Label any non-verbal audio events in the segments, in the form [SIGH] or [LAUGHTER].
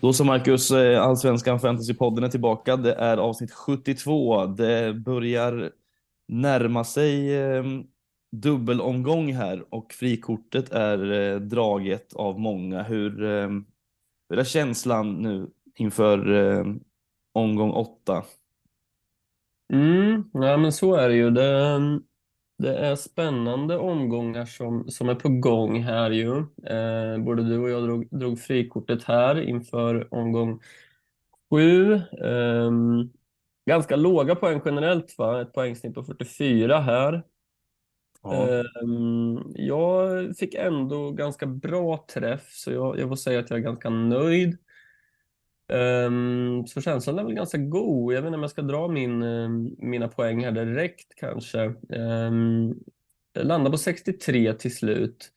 Då så Marcus, eh, Allsvenskan Fantasypodden är tillbaka. Det är avsnitt 72. Det börjar närma sig eh, dubbelomgång här och frikortet är eh, draget av många. Hur, eh, hur är känslan nu inför eh, omgång åtta? Mm, ja, men så är det ju. Det, eh, det är spännande omgångar som, som är på gång här ju. Eh, både du och jag drog, drog frikortet här inför omgång sju. Eh, ganska låga poäng generellt, va? ett poängsnitt på 44 här. Ja. Eh, jag fick ändå ganska bra träff, så jag, jag får säga att jag är ganska nöjd. Um, så känslan är väl ganska god. Jag vet inte om jag ska dra min, um, mina poäng här direkt kanske. Um, jag landade på 63 till slut.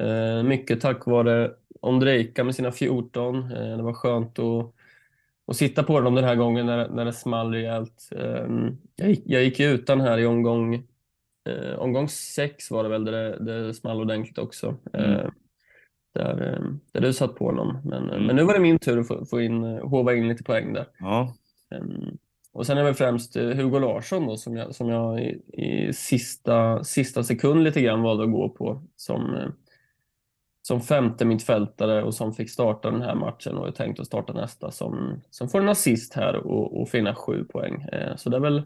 Uh, mycket tack vare Ondrejka med sina 14. Uh, det var skönt att, att sitta på dem den här gången när, när det small rejält. jag, gick, jag gick utan här i omgång, uh, omgång sex var det väl, där det, det small ordentligt också. Mm. Där, eh, där du satt på honom. Men, Mm. men nu var det min tur att få, få in, eh, hova in lite poäng där. Ja. Ehm, Och sen är det väl främst eh, Hugo Larsson då, som jag, som jag i, i sista, sista sekund lite grann valde att gå på som, eh, som femte mittfältare och som fick starta den här matchen och är tänkt att starta nästa som, som får en assist här och, och finna sju poäng. Eh, Så det är väl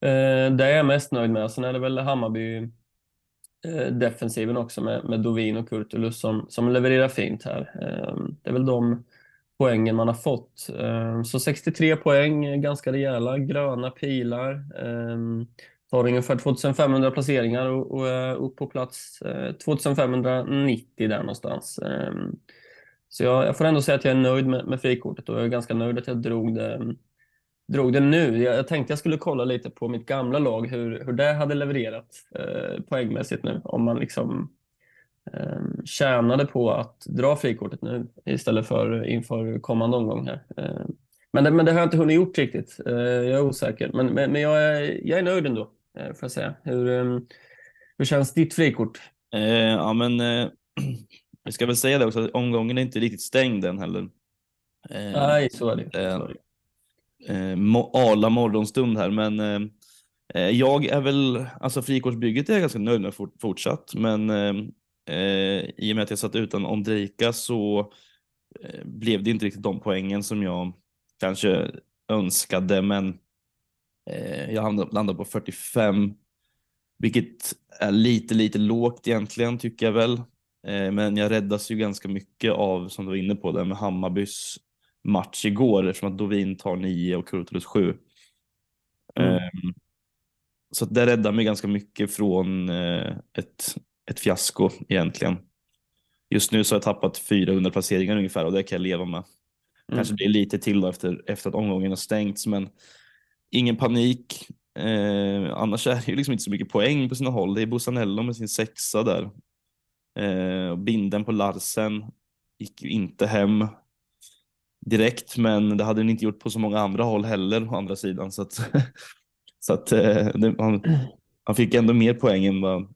eh, det är jag mest nöjd med. Sen är det väl Hammarby eh, Eh, defensiven också med, med Dovin och Kurtulus som, som levererar fint här. Ehm, det är väl de poängen man har fått. Ehm, så 63 poäng, ganska rejäla gröna pilar. Ehm, tar ungefär 2500 placeringar och, är upp på plats eh, 2590 där någonstans. Så jag, jag får ändå säga att jag är nöjd med, med frikortet och jag är ganska nöjd att jag drog det, drog det nu. Jag, jag tänkte jag skulle kolla lite på mitt gamla lag, hur, hur det hade levererat eh, poängmässigt nu. Om man liksom eh, tjänade på att dra frikortet nu istället för inför kommande omgång här. Eh, men, det, men det har jag inte hunnit gjort riktigt. Eh, jag är osäker. Men, men, men jag, är, jag är nöjd ändå, eh, får jag säga. Hur, eh, hur känns ditt frikort? Eh, ja, men eh, [CLEARS THROAT] jag ska väl säga det också, att omgången är inte riktigt stängd än heller. Eh, Nej, så är det. Så eh, är det eh, mo- arla morgonstund här, men eh, eh, jag är väl, alltså frikortsbygget är jag ganska nöjd med fort, fortsatt, men eh, eh, i och med att jag satt utan Ondrejka så eh, blev det inte riktigt de poängen som jag kanske önskade, men eh, jag landade på 45, vilket är lite, lite lågt egentligen tycker jag väl. Eh, men jag räddas ju ganska mycket av, som du var inne på, det med Hammarbys match igår eftersom att Dovin tar 9 och Kurtulus 7. Mm. Ehm, Så det räddar mig ganska mycket från eh, ett, ett fiasko egentligen. Just nu så har jag tappat 400 placeringar ungefär och det kan jag leva med. Mm. Kanske blir lite till då efter, efter att omgången har stängts men ingen panik. Eh, annars är det ju liksom inte så mycket poäng på sina håll. Det är Busanello med sin sexa där. Eh, binden på Larsen gick ju inte hem direkt, men det hade den inte gjort på så många andra håll heller å andra sidan. Så att, [LAUGHS] så att eh, det, han, han fick ändå mer poäng än vad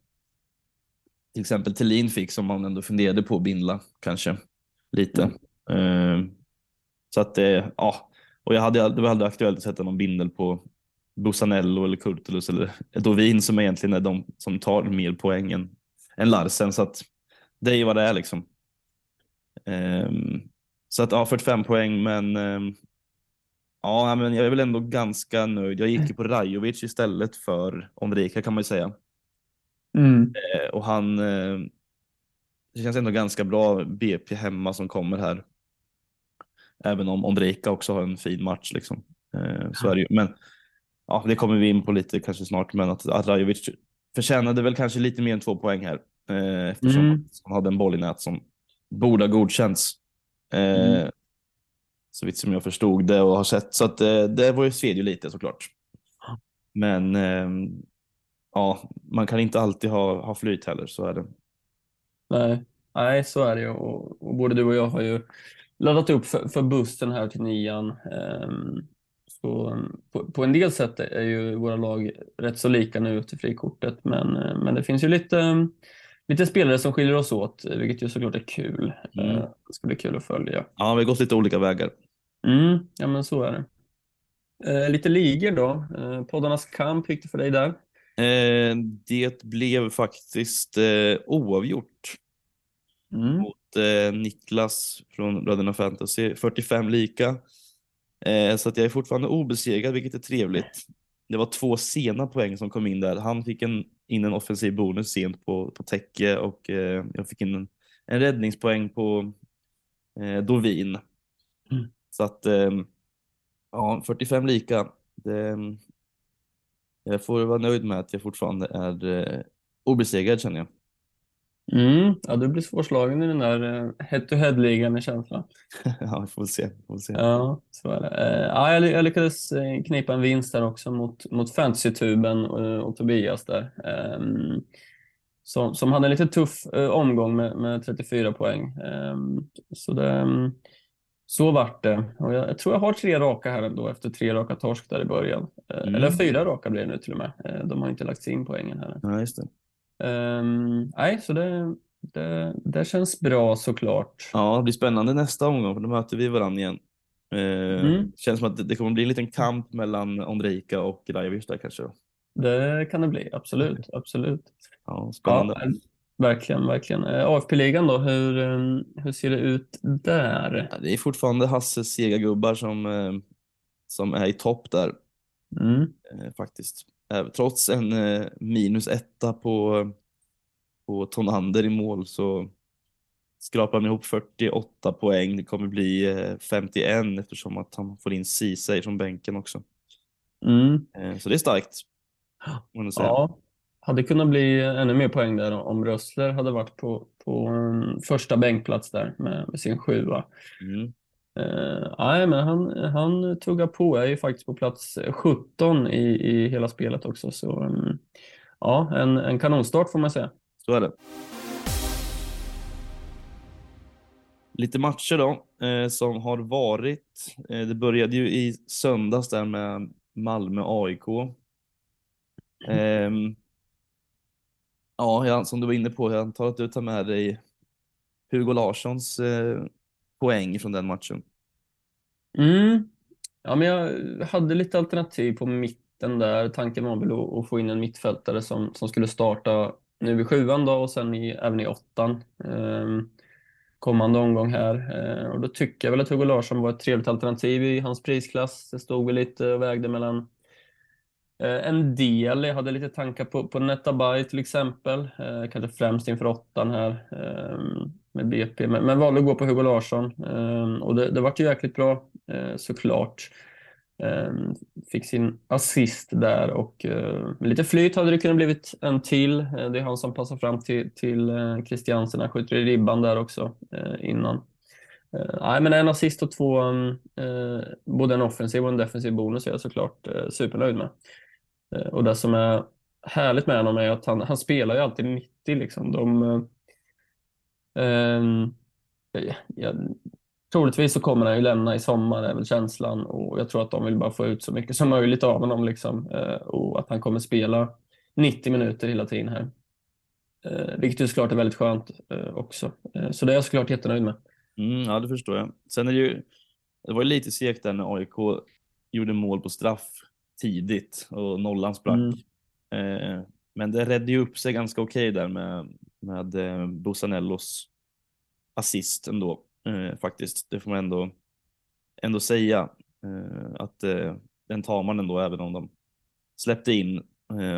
till exempel Thelin fick som man ändå funderade på att bindla kanske lite. Eh, så att det, ja, och jag hade, det var aldrig aktuellt att sätta någon bindel på Busanello eller Kurtulus eller Dovin som egentligen är de som tar mer poäng än, än Larsen. Så att det är ju vad det är liksom. Ehm, så att ja, 45 poäng, men ehm, ja, men jag är väl ändå ganska nöjd. Jag gick ju på Rajovic istället för Ondrejka kan man ju säga. Mm. Eh, och han, eh, det känns ändå ganska bra BP hemma som kommer här. Även om Ondrejka också har en fin match liksom. Eh, så är det ju. Men ja, det kommer vi in på lite kanske snart, men att, att Rajovic förtjänade väl kanske lite mer än två poäng här. Eh, eftersom Mm. han hade en boll i nät som borde ha godkänts. Eh, Mm. Så vitt som jag förstod det och har sett. Så att eh, det var ju sved ju lite såklart. Men ehm, ja, man kan inte alltid ha, ha flyt heller, så är det. Nej, nej, så är det. Och, och både du och jag har ju laddat upp för, för bussen här till nian. Ehm, så på, på en del sätt är ju våra lag rätt så lika nu till frikortet, men, eh, men det finns ju lite, lite spelare som skiljer oss åt, vilket ju såklart är kul. Mm. Eh, Det ska bli kul att följa. Ja, vi har gått lite olika vägar. Mm, ja, men så är det. Eh, lite ligor då. Eh, poddarnas kamp, gick det för dig där? Eh, det blev faktiskt eh, oavgjort Mm. mot eh, Niklas från Bröderna Fantasy. 45 lika. Eh, så att jag är fortfarande obesegrad, vilket är trevligt. Det var två sena poäng som kom in där. Han fick en, in en offensiv bonus sent på, på täcke och eh, jag fick in en, en räddningspoäng på eh, Dovin. Mm. Så att eh, ja, 45 lika. Det, jag får vara nöjd med att jag fortfarande är eh, obesegrad känner jag. Mm. Ja, du blir svårslagen i den där eh, head-to-head-ligan i känslan. [LAUGHS] ja, vi får väl se. Får se. Ja, så är det. Eh, ja, jag, ly- jag lyckades eh, knipa en vinst där också mot, mot Fantasy-tuben och, och Tobias där. Ehm, som, som hade en lite tuff eh, omgång med, med 34 poäng. Ehm, så det, mm, så vart det. Och jag, jag tror jag har tre raka här ändå efter tre raka torsk där i början. Mm. Eller fyra raka blir det nu till och med. De har inte lagt in poängen här. Ja, just det. Ehm, nej, så det, det, det känns bra såklart. Ja, det blir spännande nästa omgång för då möter vi varandra igen. Eh, Mm. Känns som att det- kommer bli en liten kamp mellan Ondrejka och Rajovic där kanske. Det kan det bli, absolut. absolut. Ja, spännande. Ja, verkligen, verkligen. Eh, AFP-ligan då, hur, eh, hur ser det ut där? Ja, Det är fortfarande Hasses sega gubbar som, som är i topp där Mm. eh, faktiskt. Eh, Trots en eh, minus etta på, på Tonander i mål så skrapar han ihop 48 poäng. Det kommer bli eh, 51 eftersom att han får in Ceesay från bänken också. Mm. Eh, Så det är starkt. Ja, hade kunnat bli ännu mer poäng där om Rössler hade varit på, på mm, första bänkplats där med, med sin sjua. Mm. Eh, nej, men han, han tuggar på, är ju faktiskt på plats 17 i, i hela spelet också. Så mm, ja, en, en kanonstart får man säga. Så är det. Lite matcher då eh, som har varit. Eh, det började ju i söndags där med Malmö AIK. Eh, ja, som du var inne på, jag antar att du tar med dig Hugo Larssons eh, poäng från den matchen. Mm. Ja, men jag hade lite alternativ på mitten där. Tanken var väl att, få in en mittfältare som, som skulle starta nu i sjuan då och sen i, även i åttan. ehm, kommande omgång här. Eh, och då tycker jag väl att Hugo Larsson var ett trevligt alternativ i hans prisklass. Det stod väl lite och vägde mellan Eh, en del. Jag hade lite tankar på, på Netabay till exempel. Eh, kanske främst inför åttan här eh, med BP. Men, men valde att gå på Hugo Larsson. Eh, och det, det vart ju jäkligt bra eh, såklart. Eh, fick sin assist där och eh, med lite flyt hade det kunnat blivit en till. Eh, det är han som passar fram till, till eh, Christiansen. Han skjuter i ribban där också eh, innan. Eh, nej, men en assist och två, ehm, eh, både en offensiv och en defensiv bonus är jag såklart eh, supernöjd med. Eh, och det som är härligt med honom är att han, han spelar ju alltid 90 liksom. De, eh, ehm, ja, troligtvis så kommer han ju lämna i sommar är väl känslan och jag tror att de vill bara få ut så mycket som möjligt av honom liksom. Eh, och att han kommer spela 90 minuter hela tiden här. Eh, vilket ju såklart är väldigt skönt eh, också. Eh, så det är jag såklart jättenöjd med. Mm, ja, det förstår jag. Sen är det ju, det var ju lite segt där när AIK gjorde mål på straff tidigt och nollan sprack. Mm. Eh, men det redde ju upp sig ganska okej där med, med eh, Bosanellos assist ändå, eh, faktiskt. Det får man ändå, ändå säga. Eh, att den tar man ändå även om de släppte in.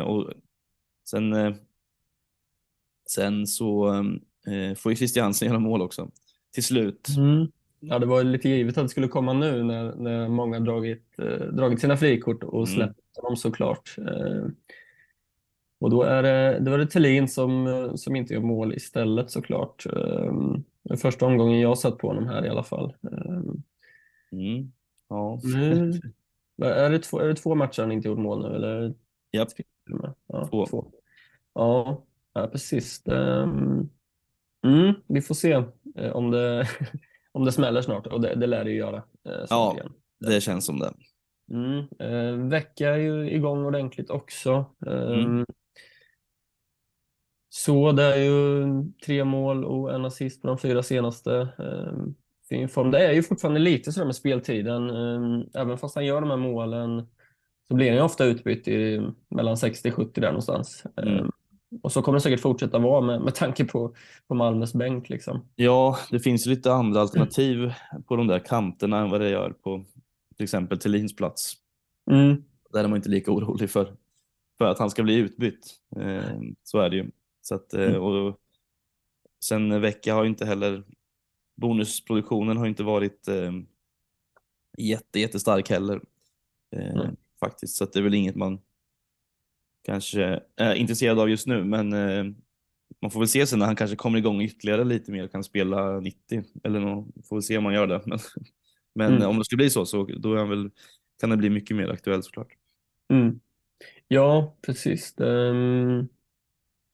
Och sen, sen så får ju Christiansen göra mål också till slut. Mm. Ja, det var lite givet att det skulle komma nu när, när många dragit, eh, dragit sina frikort och Mm. släppt dem såklart. Eh, och då är det, då det Thelin som, som inte gör mål istället såklart. Eh, första omgången jag satt på honom här i alla fall. Eh, Mm. Ja. nu, är, det två, är det två matcher han inte gjort mål nu? Eller? Japp. Ja, Två. två. Ja, ja, precis. Ehm, Mm, vi får se eh, om det, [LAUGHS] om det smäller snart och det, det lär det ju göra. eh, Ja. igen. Det känns som det. Mm. Eh, vecka är ju igång ordentligt också. Ehm, Mm. Så det är ju tre mål och en assist på de fyra senaste. Fin form. Det är ju fortfarande lite sådär med speltiden. Um, även fast han gör de här målen så blir han ju ofta utbytt i mellan 60-70 där någonstans. Mm. Och så kommer det säkert fortsätta vara med, med tanke på, på Malmös bänk. Liksom. Ja, det finns lite andra alternativ på de där kanterna än vad det gör på till exempel Thelins plats. Mm. Där är man inte lika orolig för, för att han ska bli utbytt. Eh, så är det ju. Så att, eh, Mm. och sen vecka har inte heller bonusproduktionen har inte varit eh, jätte, jättestark heller. Eh, Mm. Faktiskt, så att det är väl inget man kanske är intresserad av just nu, men eh, man får väl se sen när han kanske kommer igång ytterligare lite mer och kan spela 90 eller nå, får väl se om han gör det. [LAUGHS] Men, men Mm. om det skulle bli så, så då är han väl, kan det bli mycket mer aktuellt såklart. Mm. Ja, precis. Ehm,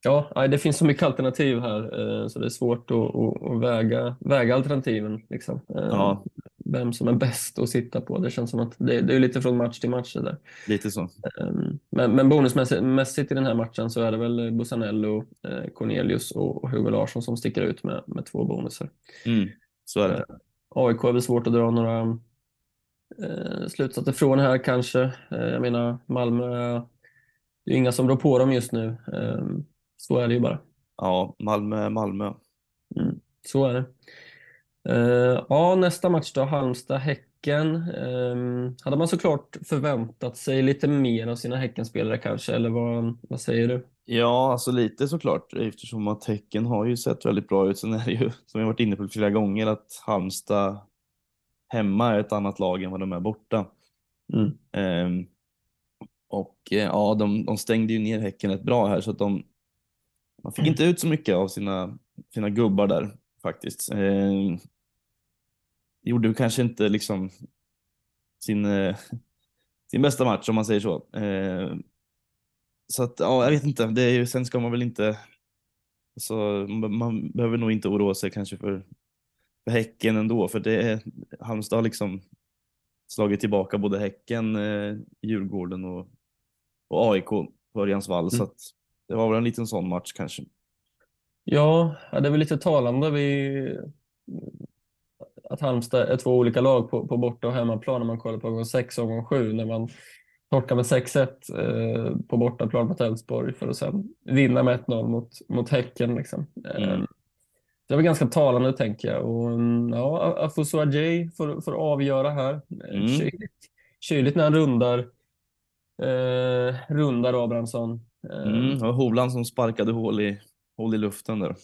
ja, det finns så mycket alternativ här eh, så det är svårt att, väga, väga alternativen. Liksom. Ehm, Ja. Vem som är bäst att sitta på. Det känns som att det, är lite från match till match. Där. Lite så. Ehm, Men, men bonusmässigt i den här matchen så är det väl Bosanello, eh, Cornelius och Hugo Larsson som sticker ut med, med två bonusar. Mm, så är det. AIK är väl svårt att dra några eh, slutsatser från här kanske. Eh, jag menar Malmö, det är inga som rår på dem just nu. Så är det ju bara. Ja, Malmö, Malmö. Mm, så är det. Eh, ja, nästa match då, Halmstad-Häcken. Eh, hade man såklart förväntat sig lite mer av sina Häckenspelare kanske, eller vad, vad säger du? Ja, alltså lite såklart eftersom att Häcken har ju sett väldigt bra ut. Sen är det ju, som vi varit inne på flera gånger, att Halmstad hemma är ett annat lag än vad de är borta. Mm. Ehm, och eh, ja, de, de stängde ju ner Häcken rätt bra här så att de man fick inte ut så mycket av sina, sina gubbar där faktiskt. Ehm, gjorde kanske inte liksom sin, eh, sin bästa match om man säger så. Ehm, så att ja, jag vet inte. Det är ju, sen ska man väl inte så man, behöver nog inte oroa sig kanske för, för Häcken ändå, för det är Halmstad har liksom slagit tillbaka både Häcken, eh, Djurgården och, och AIK på Örjansvall, så att det var väl en liten sån match kanske. Ja, det är väl lite talande vi, att Halmstad är två olika lag på, på borta och hemmaplan när man kollar på omgång 6 och omgång 7 när man torkar med 6-1 eh, på bortaplan mot Elfsborg för att sen vinna med 1-0 mot, mot Häcken. Liksom. Eh, Mm. Det var ganska talande tänker jag. Och, mm, ja, Afuso Ajay får, får avgöra här. Mm. Kyligt, kyligt när han rundar, eh, rundar Abrahamsson. Eh, Mm, det var Hovland som sparkade hål i, hål i luften där.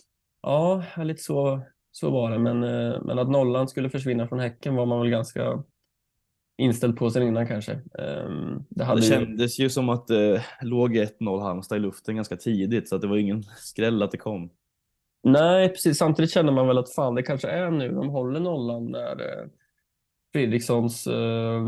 Ja, lite så, så var det. Men, eh, men att nollan skulle försvinna från Häcken var man väl ganska inställd på sen innan kanske. Ehm, Det hade Det ju, kändes ju som att det låg 1-0 Halmstad i luften ganska tidigt, så att det var ingen skräll att det kom. nej, precis. Samtidigt kände man väl att fan, det kanske är nu de håller nollan när eh, Fredrikssons eh,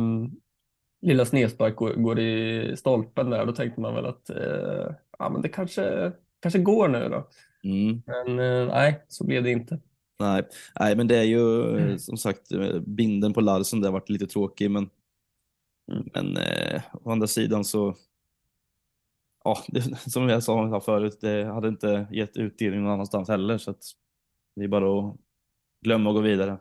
lilla snedspark går, går i stolpen där. Då tänkte man väl att eh, ja, men det kanske, kanske går nu då. Mm. Men eh, nej, så blev det inte. Nej, nej, men det är ju Mm. som sagt eh, binden på Larsen där varit lite tråkig, men, Mm. men eh, å andra sidan så, ja, det, [LAUGHS] som jag sa förut, det hade inte gett utdelning någon annanstans heller, så att det är bara att glömma och gå vidare.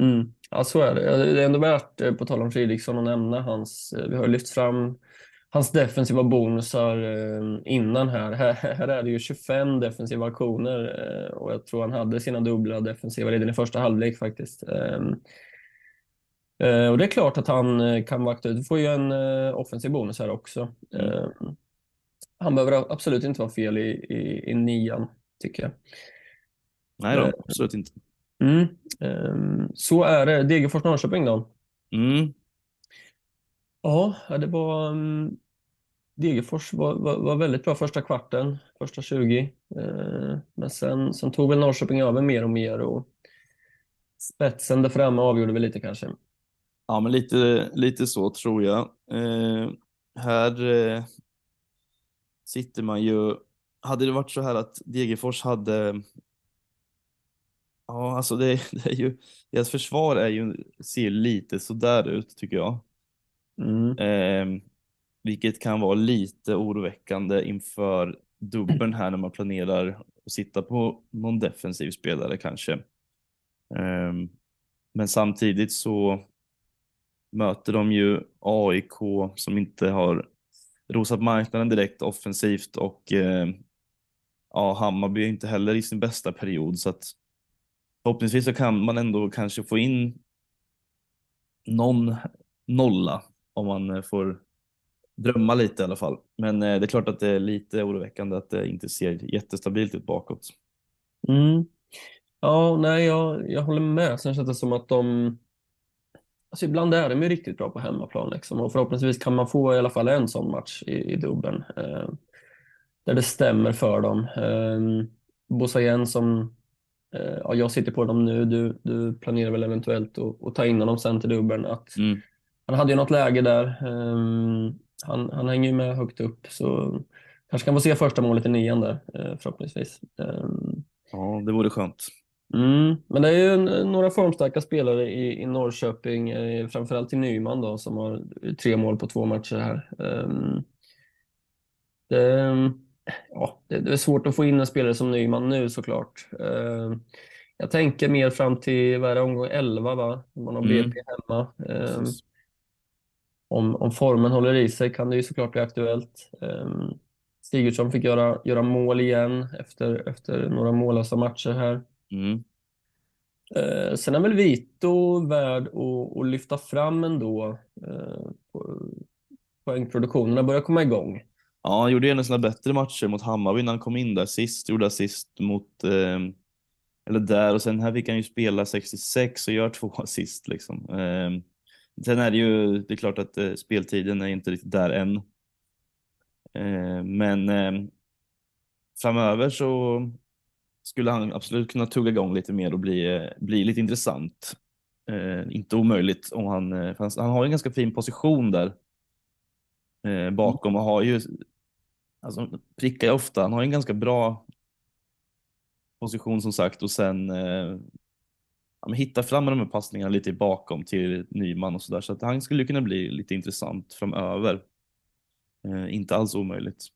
Mm. Ja, så är det. Det är ändå värt, eh, på tal om Fredriksson, att nämna hans, eh, vi har lyft fram hans defensiva bonusar eh, innan här. här. Här är det ju 25 defensiva aktioner och jag tror han hade sina dubbla defensiva redan i första halvlek faktiskt. Ehm, eh, Och det är klart att han kan vara aktuell. Du får ju en offensiv bonus här också. Mm. Ehm, Han behöver absolut inte vara fel i, i, i nian, tycker jag. Nej då, absolut inte. Mm. Ehm, Så är det. Degerfors-Norrköping då? Mm. Ja, det var um, Degerfors var, var, var väldigt bra första kvarten, första 20. Eh, men sen, sen tog väl Norrköping över mer och mer och spetsen där framme avgjorde väl lite kanske. Ja, men lite, lite så tror jag. Eh, här eh, sitter man ju... Hade det varit så här att Degerfors hade... Ja, alltså det, [LAUGHS] det är ju... Deras försvar är ju, ser lite sådär ut tycker jag. Mm. Eh, vilket kan vara lite oroväckande inför dubbeln här när man planerar att sitta på någon defensiv spelare kanske. Um, men samtidigt så möter de ju AIK som inte har rosat marknaden direkt offensivt och eh, ja, Hammarby är inte heller i sin bästa period så att förhoppningsvis så kan man ändå kanske få in någon nolla om man eh, får drömma lite i alla fall. Men eh, det är klart att det är lite oroväckande att det inte ser jättestabilt ut bakåt. Mm. Ja, nej, jag, jag håller med. Sen känns det som att de Alltså ibland är de ju riktigt bra på hemmaplan liksom. och förhoppningsvis kan man få i alla fall en sån match i, i dubbeln. Eh, där det stämmer för dem. Eh, Bosa Jensson, ja, jag sitter på dem nu, du, du planerar väl eventuellt att, att ta in honom sen till dubbeln. Att, mm. Han hade ju något läge där, eh, han, han hänger ju med högt upp så kanske kan få se första målet i nian där eh, förhoppningsvis. Eh, ja, det vore skönt. Mm, men det är ju några formstarka spelare i, i Norrköping, eh, framförallt i Nyman då, som har tre mål på två matcher här. Um, det, ja, det, det, är svårt att få in en spelare som Nyman nu såklart. Uh, jag tänker mer fram till, vad är det, omgång 11 va? Man har BP mm. hemma. Um, om, om formen håller i sig kan det ju såklart bli aktuellt. Um, Sigurdsson fick göra, göra mål igen efter, efter några mållösa matcher här. Mm. Eh, sen är väl Vito värd att, att lyfta fram ändå. Eh, poängproduktionerna börjar komma igång. Ja, han gjorde en av sina bättre matcher mot Hammarby när han kom in där sist. Gjorde assist mot, eh, eller där och sen här fick han ju spela 66 och gör [LAUGHS] två assist liksom. Eh, sen är det ju, det är klart att eh, speltiden är inte riktigt där än. Eh, men eh, framöver så skulle han absolut kunna tugga igång lite mer och bli, eh, bli lite intressant. Eh, inte omöjligt om han, eh, han, han, har en ganska fin position där eh, bakom och har ju, alltså prickar ju ofta, han har en ganska bra position som sagt och sen eh, ja, hitta fram med de här passningarna lite bakom till Nyman och sådär så att han skulle kunna bli lite intressant framöver. Eh, inte alls omöjligt.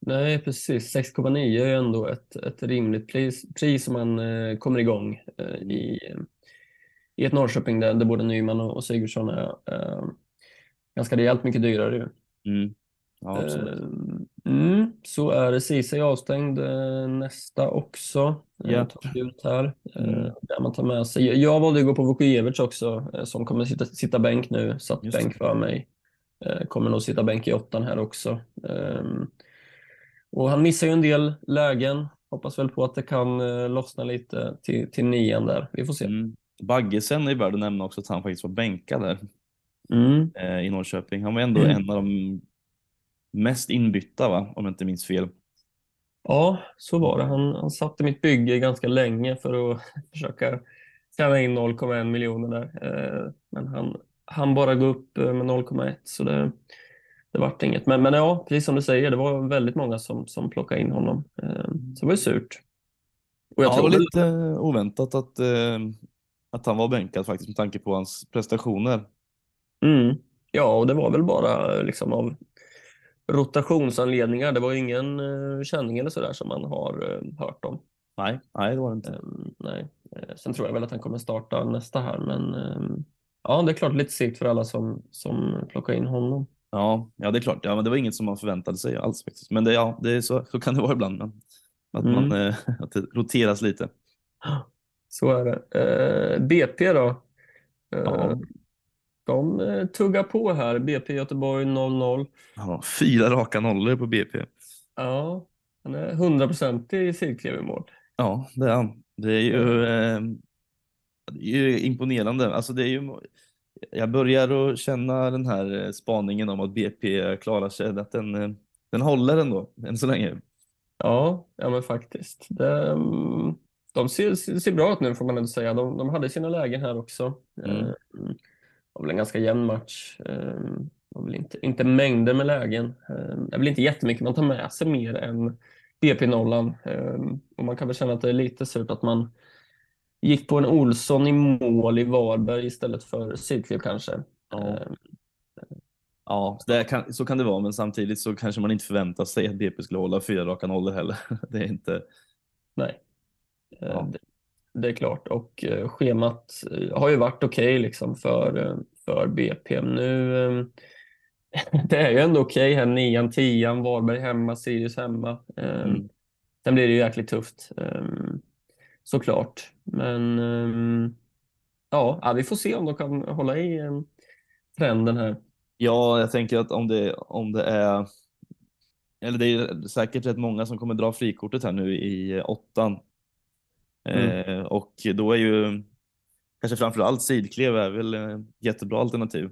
Nej, precis. 6,9 är ändå ett, ett rimligt pris, pris om man eh, kommer igång eh, i, i ett Norrköping där, där både Nyman och, och Sigurdsson är eh, ganska rejält mycket dyrare. Ju. Mm. Ja, absolut. Eh, mm, så är det. Ceesay avstängd eh, nästa också. Yeah. Ut här, mm. där man tar med sig. Jag valde att gå på Vukojevic också som kommer sitta, sitta bänk nu. Satt Just bänk för mig. Kommer nog sitta bänk i åttan här också. Um, och han missar ju en del lägen. Hoppas väl på att det kan eh, lossna lite till, till nian där. Vi får se. Mm. Baggesen är värd att nämna också att han faktiskt var bänkad där mm. eh, i Norrköping. Han var ändå mm. en av de mest inbytta va? om jag inte minns fel. Ja, så var det. Han, han satte mitt bygge ganska länge för att [LAUGHS] försöka tjäna in 0,1 miljoner där. Eh, men han, han bara gå upp eh, med 0,1 så det, det vart inget. Men, men ja, precis som du säger, det var väldigt många som, som plockade in honom. Eh, så det var ju surt. Och jag ja, tror det var lite oväntat att, eh, att han var bänkad faktiskt med tanke på hans prestationer. Mm. Ja, och det var väl bara liksom av rotationsanledningar. Det var ingen uh, känning eller sådär som man har uh, hört om. Nej, nej, det var det inte. Um, nej. Uh, sen tror jag väl att han kommer starta nästa här, men um, ja, det är klart lite segt för alla som, som plockar in honom. Ja, ja, det är klart. Ja, men det var inget som man förväntade sig alls faktiskt. Men det, ja, det är så, så kan det vara ibland. Men att, mm. man, eh, [LAUGHS] att det roteras lite. Så är det. Eh, BP då? Eh, ja. De eh, tuggar på här. BP Göteborg 0-0. Ja, fyra raka nollor på BP. Ja, han är 100% i cirkelmål. Ja, det är han. Det är ju, eh, det är ju imponerande. Alltså det är ju jag börjar att känna den här eh, spaningen om att BP klarar sig, att den, eh, den håller ändå än så länge. Ja, ja men faktiskt. Det, mm, de ser, ser bra ut nu får man ändå säga. De, de hade sina lägen här också. Mm. Var väl en ganska jämn match. Det var väl inte, inte mängder med lägen. Det är väl inte jättemycket man tar med sig mer än BP-nollan. Och man kan väl känna att det är lite surt att man gick på en Olsson i mål i Varberg istället för Sydklev kanske. Ja. Ehm, Ja, kan, så kan det vara, men samtidigt så kanske man inte förväntar sig att BP skulle hålla fyra raka nollor heller. [LAUGHS] Det är inte... Nej, Ja. det, det är klart. Och eh, schemat eh, har ju varit okej liksom för, eh, för BP. Nu, eh, [LAUGHS] det är ju ändå okej här, nian, tian, Varberg hemma, Sirius hemma. Eh, Mm. Sen blir det ju jäkligt tufft, eh, såklart. Men eh, ja, ja, vi får se om de kan hålla i trenden här. Ja, jag tänker att om det, om det är, eller det är säkert rätt många som kommer dra frikortet här nu i eh, åttan. Eh, och då är ju kanske framförallt Sidklev är väl eh, jättebra alternativ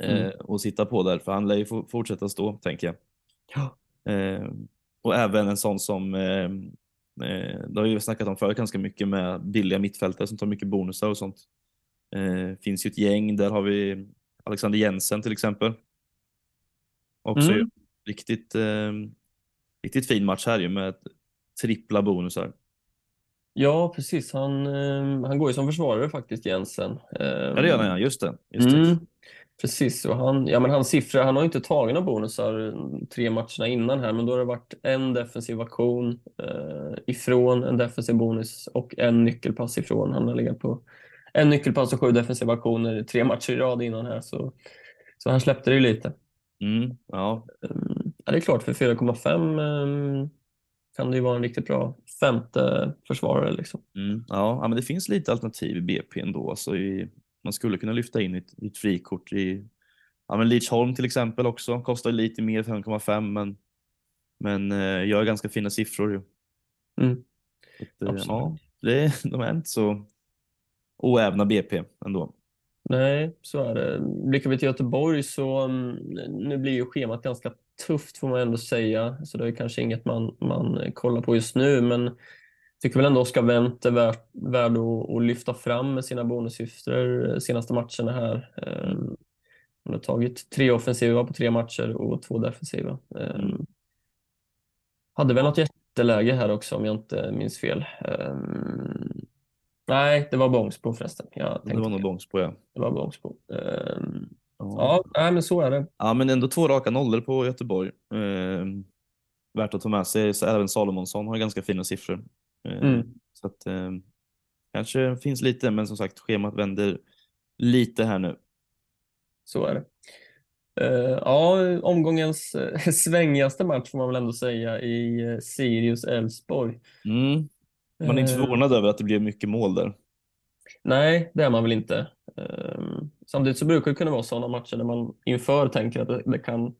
eh, Mm. att sitta på där, för han lär ju fortsätta stå, tänker jag. Ja. Eh, och även en sån som, eh, eh, det har vi ju snackat om förut ganska mycket med billiga mittfältare som tar mycket bonusar och sånt. Eh, finns ju ett gäng, där har vi Alexander Jensen till exempel. Också Mm. riktigt, riktigt fin match här ju med trippla bonusar. Ja, precis. Han, eh, han går ju som försvarare faktiskt, Jensen. Ja det gör han ja, just det. Just det. Mm, precis, och han, ja, men hans siffror, han har ju inte tagit några bonusar mm, tre matcherna innan här, men då har det varit en defensiv aktion eh, ifrån, en defensiv bonus och en nyckelpass ifrån. Han har legat på en nyckelpass och sju defensiva aktioner tre matcher i rad innan här, så, så han släppte det ju lite. Mm, ja, Mm, ja, det är klart, för 4,5 eh, kan det ju vara en riktigt bra femte försvarare. Liksom. mm, ja, men det finns lite alternativ i BP ändå. Alltså i, man skulle kunna lyfta in ett, ett frikort i ja, men Lidsholm till exempel också. Kostar lite mer, 5,5 men, men eh, gör ganska fina siffror. Ju. Mm. Så att, eh, Absolut. ja, det, [LAUGHS] de är inte så oävna BP ändå. Nej, så är det. Blickar vi till Göteborg så mm, nu blir ju schemat ganska tufft får man ändå säga. Så det är kanske inget man, man kollar på just nu, men tycker väl ändå Oskar Wendt är värd, värd att, att lyfta fram med sina bonussiffror senaste matcherna här. Mm. Han har tagit tre offensiva på tre matcher och två defensiva. Mm. Hade väl något jätteläge här också om jag inte minns fel. Um, nej, det var Bångsbo förresten. Jag Det var nog. Bångsbo ja. Det var Bångsbo. Um, Ja. ja, men så är det. Ja, men ändå två raka nollor på Göteborg. Eh, värt att ta med sig. Så även Salomonsson har ganska fina siffror. Eh, Mm. Så att eh, kanske finns lite, men som sagt schemat vänder lite här nu. Så är det. Eh, ja, omgångens eh, [LAUGHS] svängigaste match får man väl ändå säga i uh, Sirius-Elfsborg. Mm. Man är inte Eh, förvånad över att det blir mycket mål där. Nej, det är man väl inte. Ehm, Samtidigt så brukar det kunna vara sådana matcher där man inför tänker att det, det kan,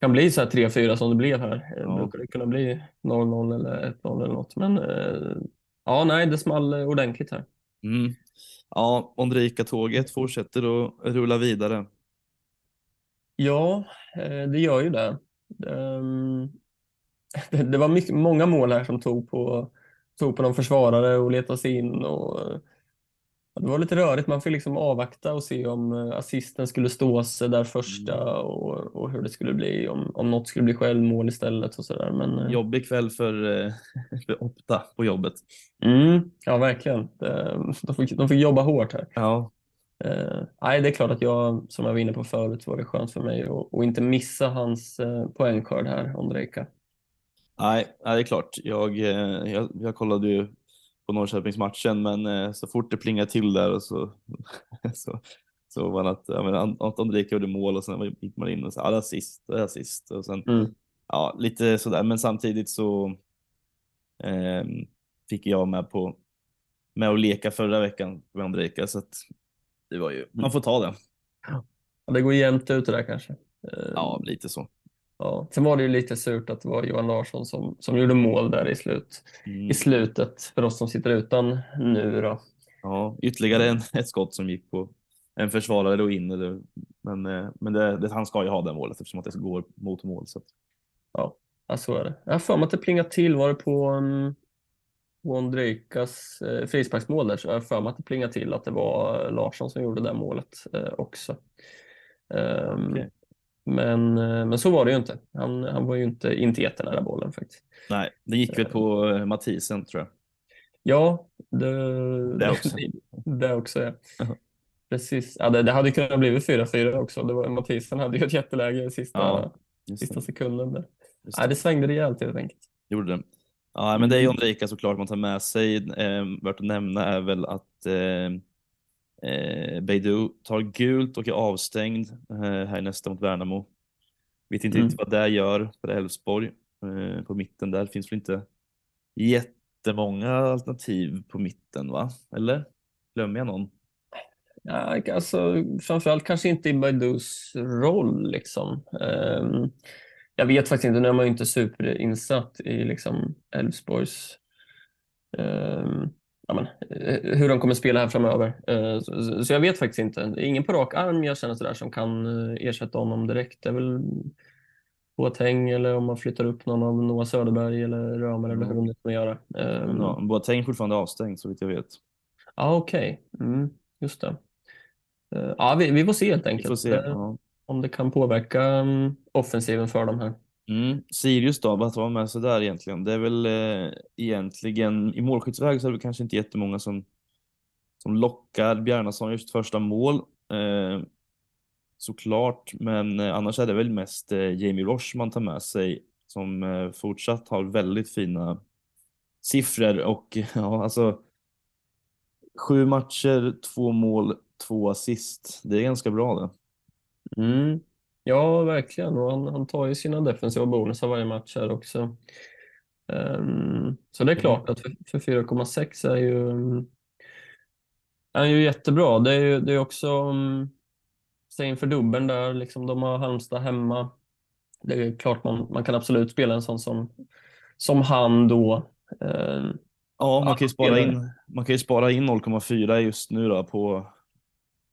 kan bli så här 3-4 som det blev här. Ja. Brukar det kunna bli 0-0 eller 1-0 eller något. Men eh, ja, nej, det small eh, ordentligt här. Mm. Ja, Ondrejka-tåget fortsätter att rulla vidare. Ja, eh, det gör ju det. Ehm, [LAUGHS] Det, det var mycket, många mål här som tog på, tog på någon försvarare och letade sig in. Och, det var lite rörigt. Man fick liksom avvakta och se om eh, assisten skulle stå sig där första och, och hur det skulle bli. Om, om något skulle bli självmål istället och sådär. Men, eh, Jobbig kväll för, eh, [LAUGHS] för Opta på jobbet. mm, ja, verkligen. De, fick, de fick jobba hårt här. Ja, nej, det är klart att jag, som jag var inne på förut, var det skönt för mig att att inte missa hans poängskörd här, Ondrejka. nej, nej, det är klart. Jag, jag, jag kollade ju på Norrköpingsmatchen, men eh, så fort det plingade till där och så, [LAUGHS] så, så var att, ja, men, gjorde mål och sen gick man in och sa alla assist, assist och sen Mm. ja, lite sådär, men samtidigt så eh, fick jag med på med att leka förra veckan med Ondrejka så att det var ju, man får ta det. Ja, det går jämnt ut det där kanske. Eh, Ja, lite så. Ja. Sen var det ju lite surt att det var Johan Larsson som, som gjorde mål där i, slut, Mm. i slutet för oss som sitter utan nu då. Ja, ytterligare en, ett skott som gick på en försvarare då in. Eller, men eh, men det, det, han ska ju ha det målet eftersom att det går mot mål. Så att, Ja, så är det. Jag har för mig att det plingade till, var det på um, Ondrejkas eh, frisparksmål där, så jag har för mig att det plingade till att det var Larsson som gjorde det målet eh, också. Ehm, Okej. Men, eh, men så var det ju inte. Han, han var ju inte, inte jättenära bollen faktiskt. nej, det gick väl på eh, Mathisen tror jag. Ja, det, Det också. [LAUGHS] det också ja. Jaha. precis. Ja, det, det hade kunnat blivit 4-4 också. Det var, Mathisen hade ju ett jätteläge i sista, Ja, sista det. sekunden. Där. Just Nej, det. det svängde rejält helt enkelt. Gjorde det. Ja, men det är ju. Ondrejka såklart man tar med sig. Eh, värt att nämna är väl att eh, eh, Beidou tar gult och är avstängd eh, här nästa mot Värnamo. Vet inte Mm. riktigt vad det gör för Elfsborg. Eh, på mitten där finns väl inte jättemånga alternativ på mitten va? Eller? Glömmer jag någon? Ja, alltså, framförallt kanske inte i Baidus roll. Liksom. Ehm, jag vet faktiskt inte, nu är man ju inte superinsatt i liksom, Elfsborgs ehm, ja, men, eh, hur de kommer spela här framöver. Eh, så, jag vet faktiskt inte. Ingen på rak arm jag känner sådär som kan eh, ersätta honom direkt. Det är väl Boateng eller om man flyttar upp någon av Noah Söderberg eller Römer eller hur de nu kommer göra. Ehm, Ja, Boateng är fortfarande avstängd så vitt jag vet. Ja, okej. Mm, just det. Ja, vi, vi får se helt enkelt se. Ja. om det kan påverka mm, offensiven för dem här. Mm. Sirius då, vad tar man med sig där egentligen? Det är väl eh, egentligen, i målskyttsväg så är det kanske inte jättemånga som, som lockar. Bjarnason just sitt första mål, eh, såklart, men eh, annars är det väl mest eh, Jamie Roche man tar med sig som eh, fortsatt har väldigt fina siffror och [LAUGHS] ja, alltså sju matcher, två mål, två assist. Det är ganska bra det. Mm. Ja, verkligen. Och han, han tar ju sina defensiva bonusar varje match här också. Ehm, så det är klart att för, för 4,6 är ju, mm, är ju jättebra. Det är ju det är också, um, säg inför dubbeln där, liksom, de har Halmstad hemma. Det är klart man, man kan absolut spela en sån som, som han då. Ehm, Ja, man kan ju spara spelare. in, man kan ju spara in 0,4 just nu då på,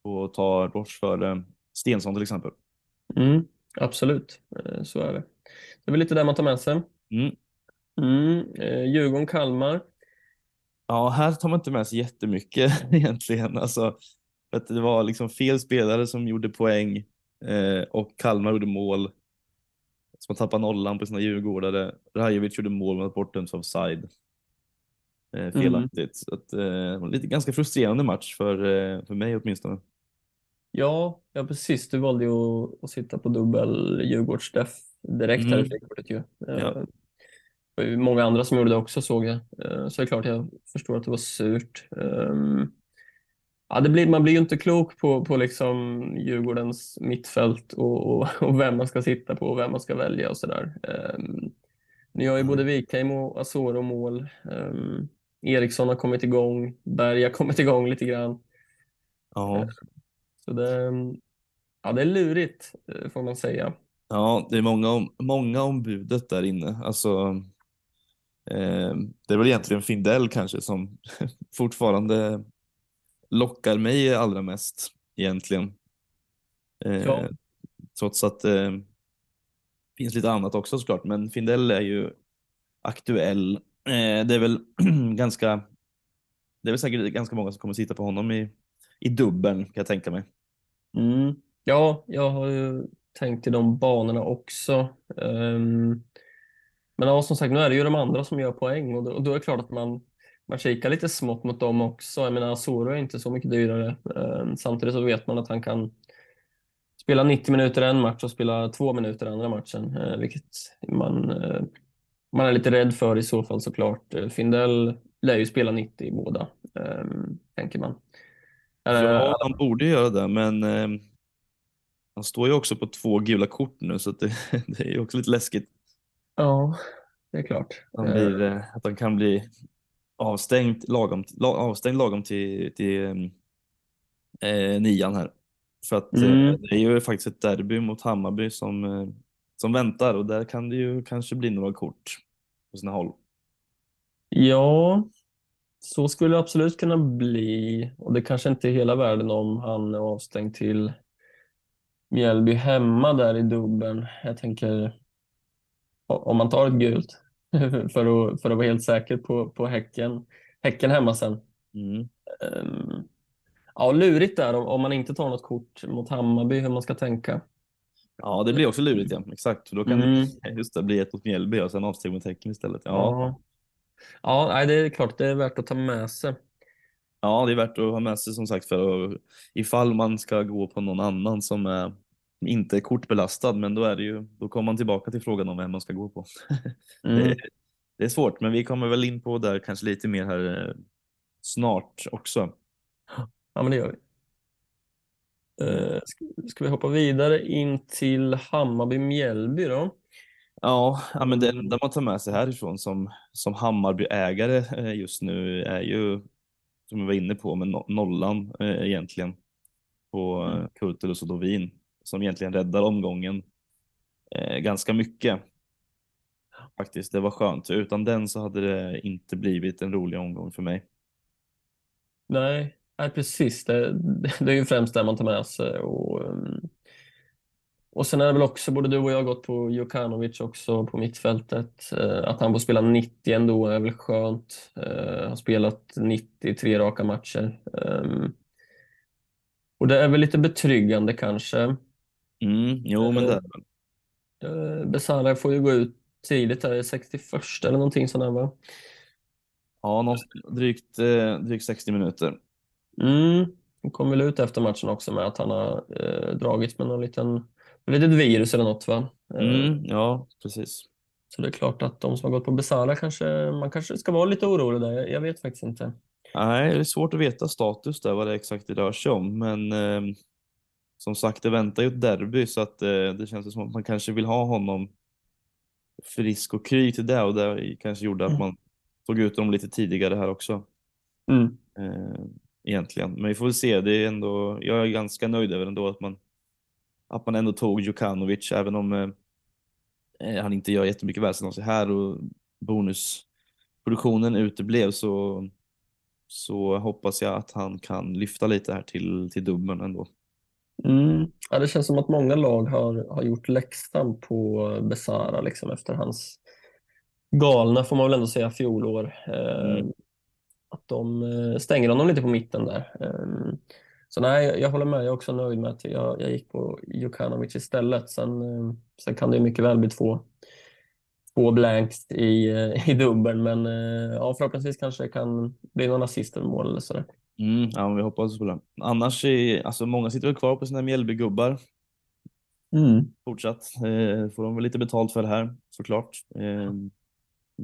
på att ta Roche för eh, Stensson till exempel. Mm, absolut, Eh, så är det. Det är väl lite det man tar med sig. Mm. Mm, eh, Djurgården-Kalmar. Ja, här tar man inte med sig jättemycket [LAUGHS] egentligen. Alltså, att det var liksom fel spelare som gjorde poäng eh, och Kalmar gjorde mål. Så man tappade nollan på sina djurgårdare. Rajovic gjorde mål med bortdömts offside. Eh, felaktigt. Så att, eh, lite ganska frustrerande match för, för mig åtminstone. Ja, ja, precis. Du valde ju att, att sitta på dubbel Djurgårdsdeff direkt här i Mm. frikortet ju. Ja. Eh, det var ju många andra som gjorde det också såg jag. Eh, Så det är klart jag förstår att det var surt. Ehm, Ja, det blir, man blir ju inte klok på, på liksom Djurgårdens mittfält och, och, [LAUGHS] och vem man ska sitta på och vem man ska välja och sådär. Um, nu gör ju Mm. både Wikheim och Asoro mål. Ehm, Eriksson har kommit igång. Berg har kommit igång lite grann. Ja. Så det, ja, det är lurigt eh, får man säga. Ja, det är många om, många om budet där inne. Alltså, eh, det är väl egentligen Findell kanske som [LAUGHS] fortfarande lockar mig allra mest egentligen. Eh, Ja. Trots att det eh, finns lite annat också såklart, men Findell är ju aktuell. Eh, det är väl [CLEARS THROAT] ganska, det är väl säkert ganska många som kommer sitta på honom i, i dubbeln kan jag tänka mig. Mm. Ja, jag har ju tänkt i de banorna också. Um, men ja, som sagt, nu är det ju de andra som gör poäng och då, och då är det klart att man, man kikar lite smått mot dem också. Jag menar, Asoro är inte så mycket dyrare. Um, samtidigt så vet man att han kan spela 90 minuter en match och spela två minuter andra matchen, uh, vilket man, uh, man är lite rädd för i så fall såklart. Uh, Findell lär ju spela 90 i båda, um, tänker man. Ja, han borde göra det, men eh, han står ju också på två gula kort nu så det, [LAUGHS] det är ju också lite läskigt. ja, det är klart. Han Eh, blir, eh, att han kan bli avstängd lagom, la, avstängd lagom till, till eh, nian här. För att eh, Mm. det är ju faktiskt ett derby mot Hammarby som, eh, som väntar och där kan det ju kanske bli några kort på sina håll. Ja, så skulle det absolut kunna bli. Och det kanske inte är hela världen om han är avstängd till Mjällby hemma där i dubbeln. Jag tänker om man tar ett gult [LAUGHS] för att, för att vara helt säker på, på Häcken, häcken hemma sen. Mm. Ehm, ja, lurigt där om, om man inte tar något kort mot Hammarby, hur man ska tänka. Ja, det blir också lurigt ja. Exakt, för då kan Mm. det [LAUGHS] just det, bli ett mot Mjällby och sen avsteg mot Häcken istället. Ja. Ja, det är klart det är värt att ta med sig. Ja, det är värt att ha med sig som sagt för ifall man ska gå på någon annan som är, inte är kortbelastad, men då är det ju, då kommer man tillbaka till frågan om vem man ska gå på. [LAUGHS] Mm. det, det är svårt, men vi kommer väl in på där kanske lite mer här eh, snart också. Ja, men det gör vi. Eh, ska, ska vi hoppa vidare in till Hammarby-Mjällby då? Ja, men det enda man tar med sig härifrån som, som Hammarby-ägare eh, just nu är ju, som jag var inne på, med no- nollan eh, egentligen på Mm. mm. Kurtulus och Dovin som egentligen räddar omgången eh, ganska mycket. Faktiskt, det var skönt. Utan den så hade det inte blivit en rolig omgång för mig. Nej, nej precis. Det, det är ju främst det man tar med sig. Och, um, och sen är det väl också, både du och jag har gått på Jokanovic också på mittfältet. Eh, Att han får spela 90 ändå är väl skönt. Eh, Har spelat 93 raka matcher. Um, Och det är väl lite betryggande kanske. Mm, jo, men det är väl. Eh, Besara får ju gå ut tidigt, där, i 61 eller någonting sånt där va? Ja, drygt, drygt 60 minuter. Mm. Han kom väl ut efter matchen också med att han har eh, dragits med någon liten, litet virus eller något va? Eh, Mm, ja, precis. Så det är klart att de som har gått på Besara kanske, man kanske ska vara lite orolig där. Jag, jag vet faktiskt inte. Nej, det är svårt att veta status där, vad det exakt det rör sig om. Men eh, som sagt, det väntar ju ett derby så att eh, det känns som att man kanske vill ha honom frisk och kry till det och det kanske gjorde att Mm. man tog ut dem lite tidigare här också. Mm. Eh, egentligen. Men vi får väl se. Det är ändå, jag är ganska nöjd över ändå att man, att man ändå tog Djukanovic även om eh, eh, han inte gör jättemycket väsen av sig här och bonusproduktionen uteblev så, så hoppas jag att han kan lyfta lite här till, till dubbeln ändå. Mm. Ja, det känns som att många lag har, har gjort läxan på Besara liksom, efter hans galna, får man väl ändå säga, fjolår. Eh, Mm. Att de eh, stänger honom lite på mitten där. Eh, så nej, jag, jag håller med. Jag är också nöjd med att jag, jag gick på Jukanovic istället. Sen, eh, sen kan det ju mycket väl bli två, två blanks i, eh, i dubbeln, men eh, ja, förhoppningsvis kanske det kan bli någon assist eller mål eller sådär. Mm, ja, vi hoppas på det. Annars, är, alltså många sitter väl kvar på sina Mjällbygubbar Mm. fortsatt. Eh, får de väl lite betalt för det här såklart. Eh,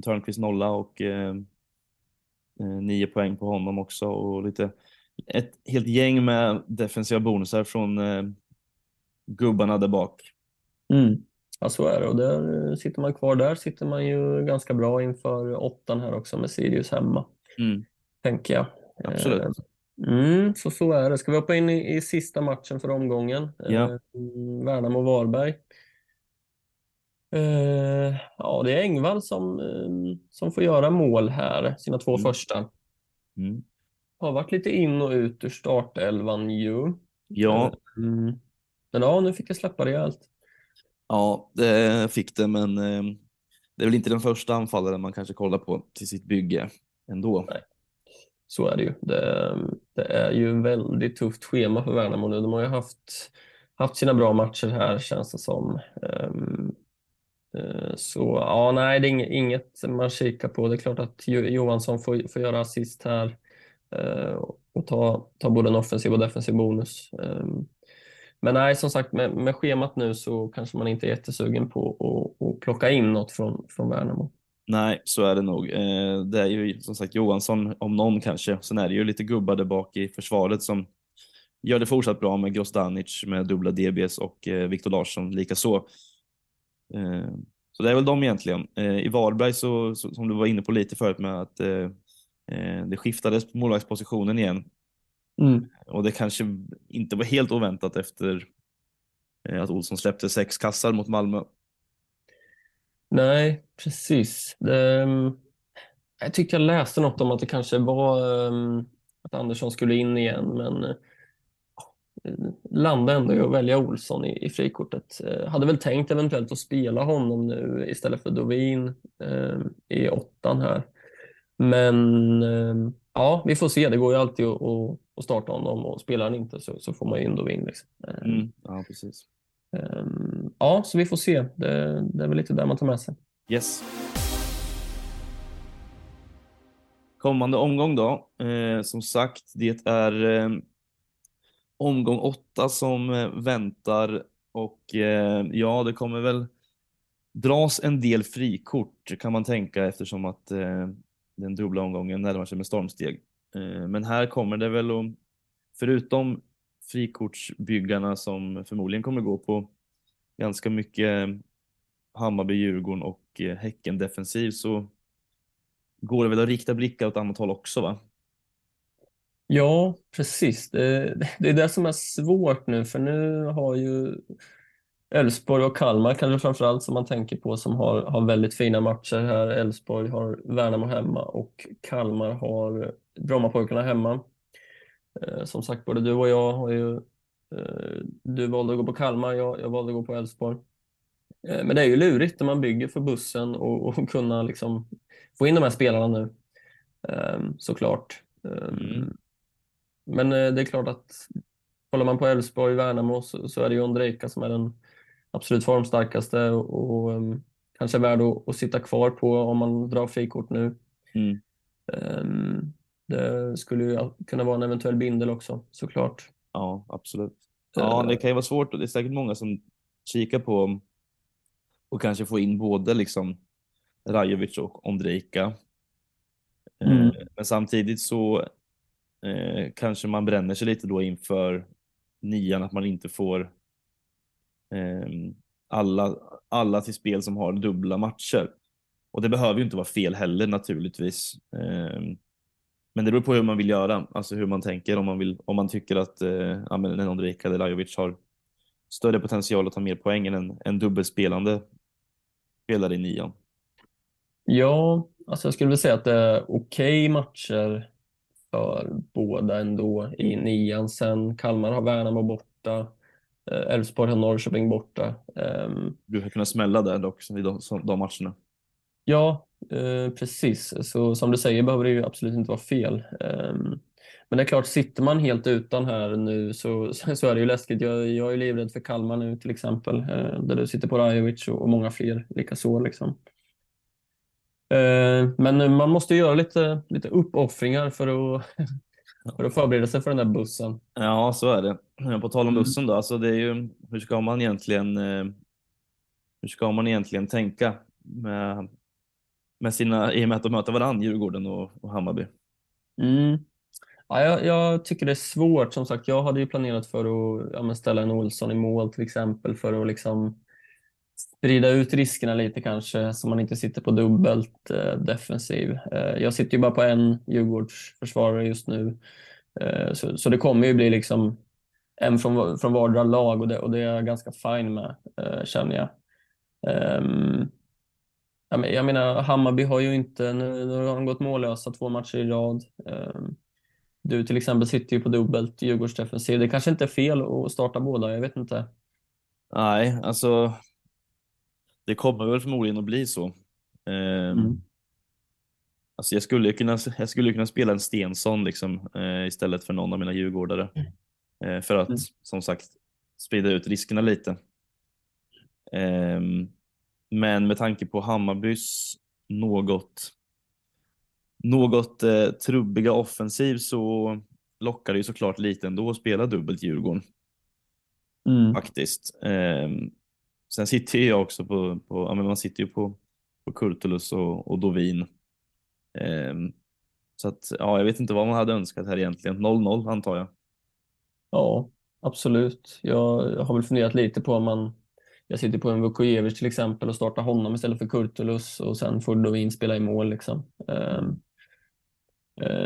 Törnqvist nolla och eh, nio poäng på honom också och lite ett helt gäng med defensiva bonusar från eh, gubbarna där bak. Mm. Ja, så är det. Och där eh, sitter man kvar där sitter man ju ganska bra inför åttan här också med Sirius hemma, Mm, tänker jag. absolut. Eh, Mm, så så är det. Ska vi hoppa in i, i sista matchen för omgången? Ja. Eh, Värnamo-Varberg. Eh, ja, det är Engvall som, eh, som får göra mål här, sina två Mm. första. Mm. Har varit lite in och ut ur startelvan ju. Ja, Mm. Men ja, nu fick jag släppa rejält. ja, det fick det, men eh, det är väl inte den första anfallaren man kanske kollar på till sitt bygge ändå. Så är det ju. Det, det är ju väldigt tufft schema för Värnamo nu. De har ju haft, haft sina bra matcher här känns det som. Eh, Så ja, nej, det är inget, man kikar på. Det är klart att Jo- Johansson får, får göra assist här Eh, och ta, ta både en offensiv och defensiv bonus. Ehm, men nej, som sagt, med, med schemat nu så kanske man inte är jättesugen på att, att plocka in något från, från Värnamo. Nej, så är det nog. Eh, det är ju som sagt Johansson om någon kanske. Sen är det ju lite gubbar där bak i försvaret som gör det fortsatt bra med Grostanic med dubbla DBs och eh, Viktor Larsson likaså. Så det är väl de egentligen. I Varberg så, som du var inne på lite förut med att det skiftades på målvaktspositionen igen och det kanske inte var helt oväntat efter eh, att Olsson släppte sex kassar mot Malmö. Nej, precis. Det, ehm, jag tyckte jag läste något om att det kanske var ehm, att Andersson skulle in igen, men eh, landade ändå i att välja Olsson i, i frikortet. Eh, hade väl tänkt eventuellt att spela honom nu istället för Dovin ehm, i åttan här. Men ehm, ja, vi får se. Det går ju alltid att, starta honom och spelar han inte så, så får man ju in Dovin. Liksom. Ehm, Mm, ja, precis. ehm, ja, så vi får se. Det, det är väl lite där man tar med sig. Yes. Kommande omgång då, eh, som sagt, det är eh, omgång åtta som eh, väntar och eh, ja, det kommer väl dras en del frikort kan man tänka eftersom att den dubbla omgången närmar sig med stormsteg. Eh, men här kommer det väl att, förutom frikortsbyggarna som förmodligen kommer gå på ganska mycket Hammarby, Djurgården och eh, Häcken defensiv så går det väl att rikta blickar åt annat håll också va? Ja, precis. Det, det är det som är svårt nu, för nu har ju Elfsborg och Kalmar kanske framförallt som man tänker på som har, har väldigt fina matcher här. Elfsborg har Värnamo hemma och Kalmar har Brommapojkarna hemma. Eh, som sagt, både du och jag har ju eh, du valde att gå på Kalmar, jag, jag valde att gå på Elfsborg. Eh, men det är ju lurigt när man bygger för bussen och, och kunna liksom få in de här spelarna nu. Eh, såklart. Eh, Mm. Men eh, det är klart att kollar man på Elfsborg, Värnamo så, så är det ju Ondrejka som är den absolut formstarkaste och, och um, kanske är värd att, att sitta kvar på om man drar frikort nu. Mm. Um, det skulle ju kunna vara en eventuell bindel också såklart. Ja, absolut. Ja, Eh, det kan ju vara svårt och det är säkert många som kikar på och kanske få in både liksom Rajovic och Ondrejka. Eh, Mm. Men samtidigt så eh, kanske man bränner sig lite då inför nian att man inte får alla, alla till spel som har dubbla matcher. Och det behöver ju inte vara fel heller naturligtvis. Ehm, men det beror på hur man vill göra, alltså hur man tänker. Om man, vill, om man tycker att eh, ja, en Ondrejka eller Lajovic har större potential att ta mer poäng än en, en dubbelspelande spelare i nian. Ja, alltså jag skulle väl säga att det är okej matcher för båda ändå i nian. Sen Kalmar har Värnamo borta, Elfsborg har Norrköping borta. Ehm, Du brukar kunna smälla där dock i de, de matcherna. Ja, eh, precis. Så som du säger behöver det ju absolut inte vara fel. Ehm, men det är klart, sitter man helt utan här nu så, så är det ju läskigt. Jag, jag är livrädd för Kalmar nu till exempel, eh, där du sitter på Rajovic och, många fler likaså. Liksom. Eh, men man måste ju göra lite, lite uppoffringar för att, [LAUGHS] för att förbereda sig för den där bussen. Ja, så är det. På tal om Mm. bussen då, alltså det är ju, hur ska man egentligen, eh, hur ska man egentligen tänka med, med sina, i och med att de möter varandra, Djurgården och, och Hammarby? Mm. Ja, jag, jag tycker det är svårt. Som sagt, jag hade ju planerat för att ja, ställa en Olsson i mål till exempel för att liksom sprida ut riskerna lite kanske så man inte sitter på dubbelt eh, defensiv. Eh, jag sitter ju bara på en Djurgårdsförsvarare just nu. Eh, så, så det kommer ju bli liksom en från, från vardera lag och det, och det är jag ganska fine med eh, känner jag. Ja, men Jag menar, Hammarby har ju inte, nu, nu har de gått mållösa två matcher i rad. Ehm, Du till exempel sitter ju på dubbelt Djurgårdsdefensiv. Det kanske inte är fel att starta båda, jag vet inte. Nej, alltså det kommer väl förmodligen att bli så. Eh, Mm. Alltså jag skulle kunna, jag skulle kunna spela en Stensson liksom, eh, istället för någon av mina djurgårdare. Eh, för att Mm. som sagt sprida ut riskerna lite. Ehm, men med tanke på Hammarbys något, något eh, trubbiga offensiv så lockar det ju såklart lite ändå att spela dubbelt Djurgården Mm. faktiskt. Ehm, sen sitter jag också på, på ja, men man sitter ju på, på Kurtulus och, och Dovin. Ehm, så att, ja, jag vet inte vad man hade önskat här egentligen. 0-0 antar jag. Ja, absolut. Jag har väl funderat lite på om man, jag sitter på en Vukojevic till exempel och startar honom istället för Kurtulus och sen får Dovin spela i mål. Liksom. Eh,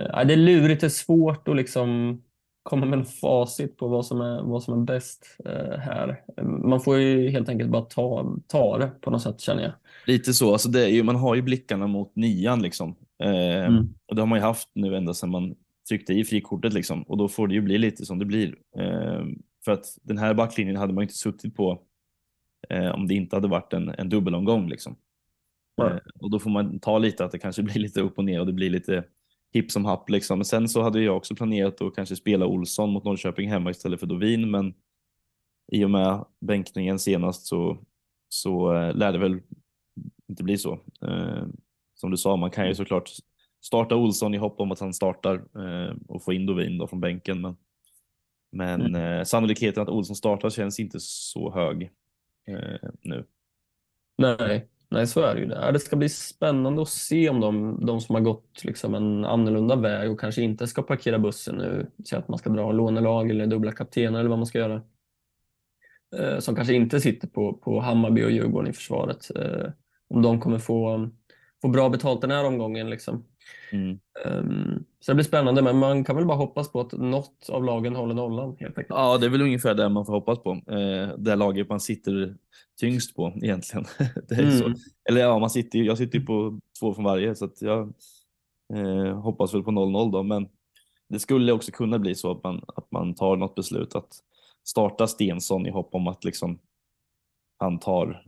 ja, det är lurigt, det är svårt att liksom komma med en facit på vad som är, vad som är bäst eh, här. Man får ju helt enkelt bara ta, ta det på något sätt känner jag. Lite så, alltså det är ju, man har ju blickarna mot nian liksom. Ehm, Mm. Och det har man ju haft nu ända sedan man tryckte i frikortet liksom. Och då får det ju bli lite som det blir. Ehm, för att den här backlinjen hade man inte suttit på eh, om det inte hade varit en, en dubbelomgång liksom. Nej. Eh, och då får man ta lite att det kanske blir lite upp och ner och det blir lite hipp som happ liksom. Men sen så hade jag också planerat att kanske spela Olsson mot Norrköping hemma istället för Dovin. Men i och med bänkningen senast så, så eh, lär det väl inte bli så. Eh, som du sa, man kan ju såklart starta Olsson i hopp om att han startar eh, och få in Dovin då från bänken. Men, men Mm. eh, sannolikheten att Olsson startar känns inte så hög eh, nu. Nej, nej, så är det ju. Det, ska bli spännande att se om de, de som har gått liksom en annorlunda väg och kanske inte ska parkera bussen nu, säg att man ska dra lånelag eller dubbla kaptener eller vad man ska göra, som kanske inte sitter på, på Hammarby och Djurgården i försvaret, om de kommer få, få bra betalt den här omgången. Liksom. Mm. Um, så det blir spännande, men man kan väl bara hoppas på att något av lagen håller nollan helt enkelt. Ja, det är väl ungefär det man får hoppas på. Eh, det laget man sitter tyngst på egentligen. [LAUGHS] det är så. Mm. Eller ja, man sitter, jag sitter ju på två från varje så att jag eh, hoppas väl på 0-0 då. Men det skulle också kunna bli så att man, att man tar något beslut att starta Stensson i hopp om att liksom han tar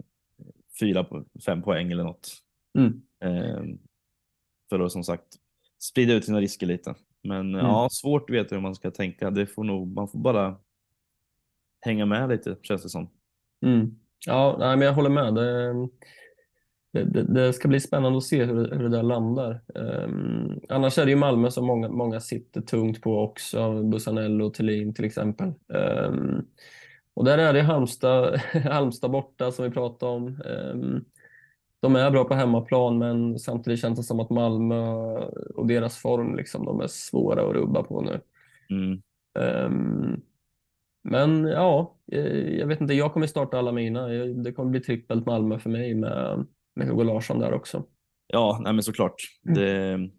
fyra, fem poäng eller något. Mm. Eh, för att som sagt sprida ut sina risker lite. Men Mm. ja, svårt att veta hur man ska tänka. Det får nog, man får bara hänga med lite känns det som. Mm. Ja, nej, men jag håller med. Det, det, det, ska bli spännande att se hur, det- hur det där landar. Um, annars är det ju Malmö som många, många sitter tungt på också, Busanello och Thelin till exempel. Um, och där är det Halmstad, [LAUGHS] Halmstad borta som vi pratade om. Um, de är bra på hemmaplan men samtidigt känns det som att Malmö och deras form, liksom, de är svåra att rubba på nu. Mm. Ehm, men ja, eh, jag vet inte, jag kommer starta alla mina. Det kommer bli trippelt Malmö för mig med, med Hugo Larsson där också. Ja, nej men såklart. Mm. Det,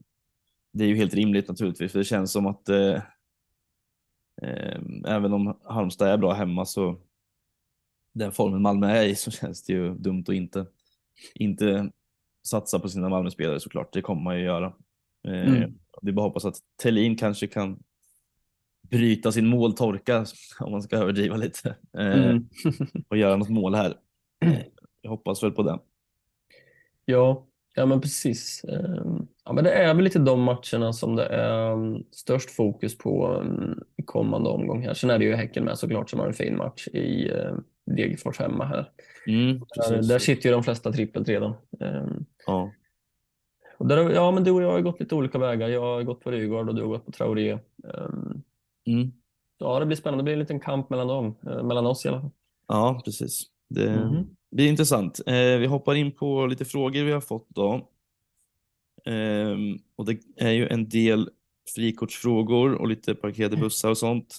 det är ju helt rimligt naturligtvis. För det känns som att eh, eh, även om Halmstad är bra hemma så den formen Malmö är i så känns det ju dumt att inte, inte satsa på sina Malmöspelare såklart. Det kommer man ju göra. Eh, Mm. Det är bara att hoppas att Thelin kanske kan bryta sin måltorka om man ska överdriva lite eh, Mm. [LAUGHS] och göra något mål här. Jag hoppas väl på det. Ja, ja men precis. Ehm, Ja, men det är väl lite de matcherna som det är mm, störst fokus på mm, i kommande omgång här. Sen är det ju Häcken med såklart som har en fin match i eh, Degerfors hemma här. Mm, Där, där sitter ju de flesta trippelt redan. Ehm, Ja. Och där, ja, men du och jag har gått lite olika vägar. Jag har gått på Rygaard och du har gått på Traoré. Ehm, Mm. Ja, det blir spännande. Det blir en liten kamp mellan dem, eh, mellan oss i alla fall. Ja, precis. Det Mhm. blir intressant. Eh, vi hoppar in på lite frågor vi har fått då. Ehm, och det är ju en del frikortsfrågor och lite parkerade bussar och sånt.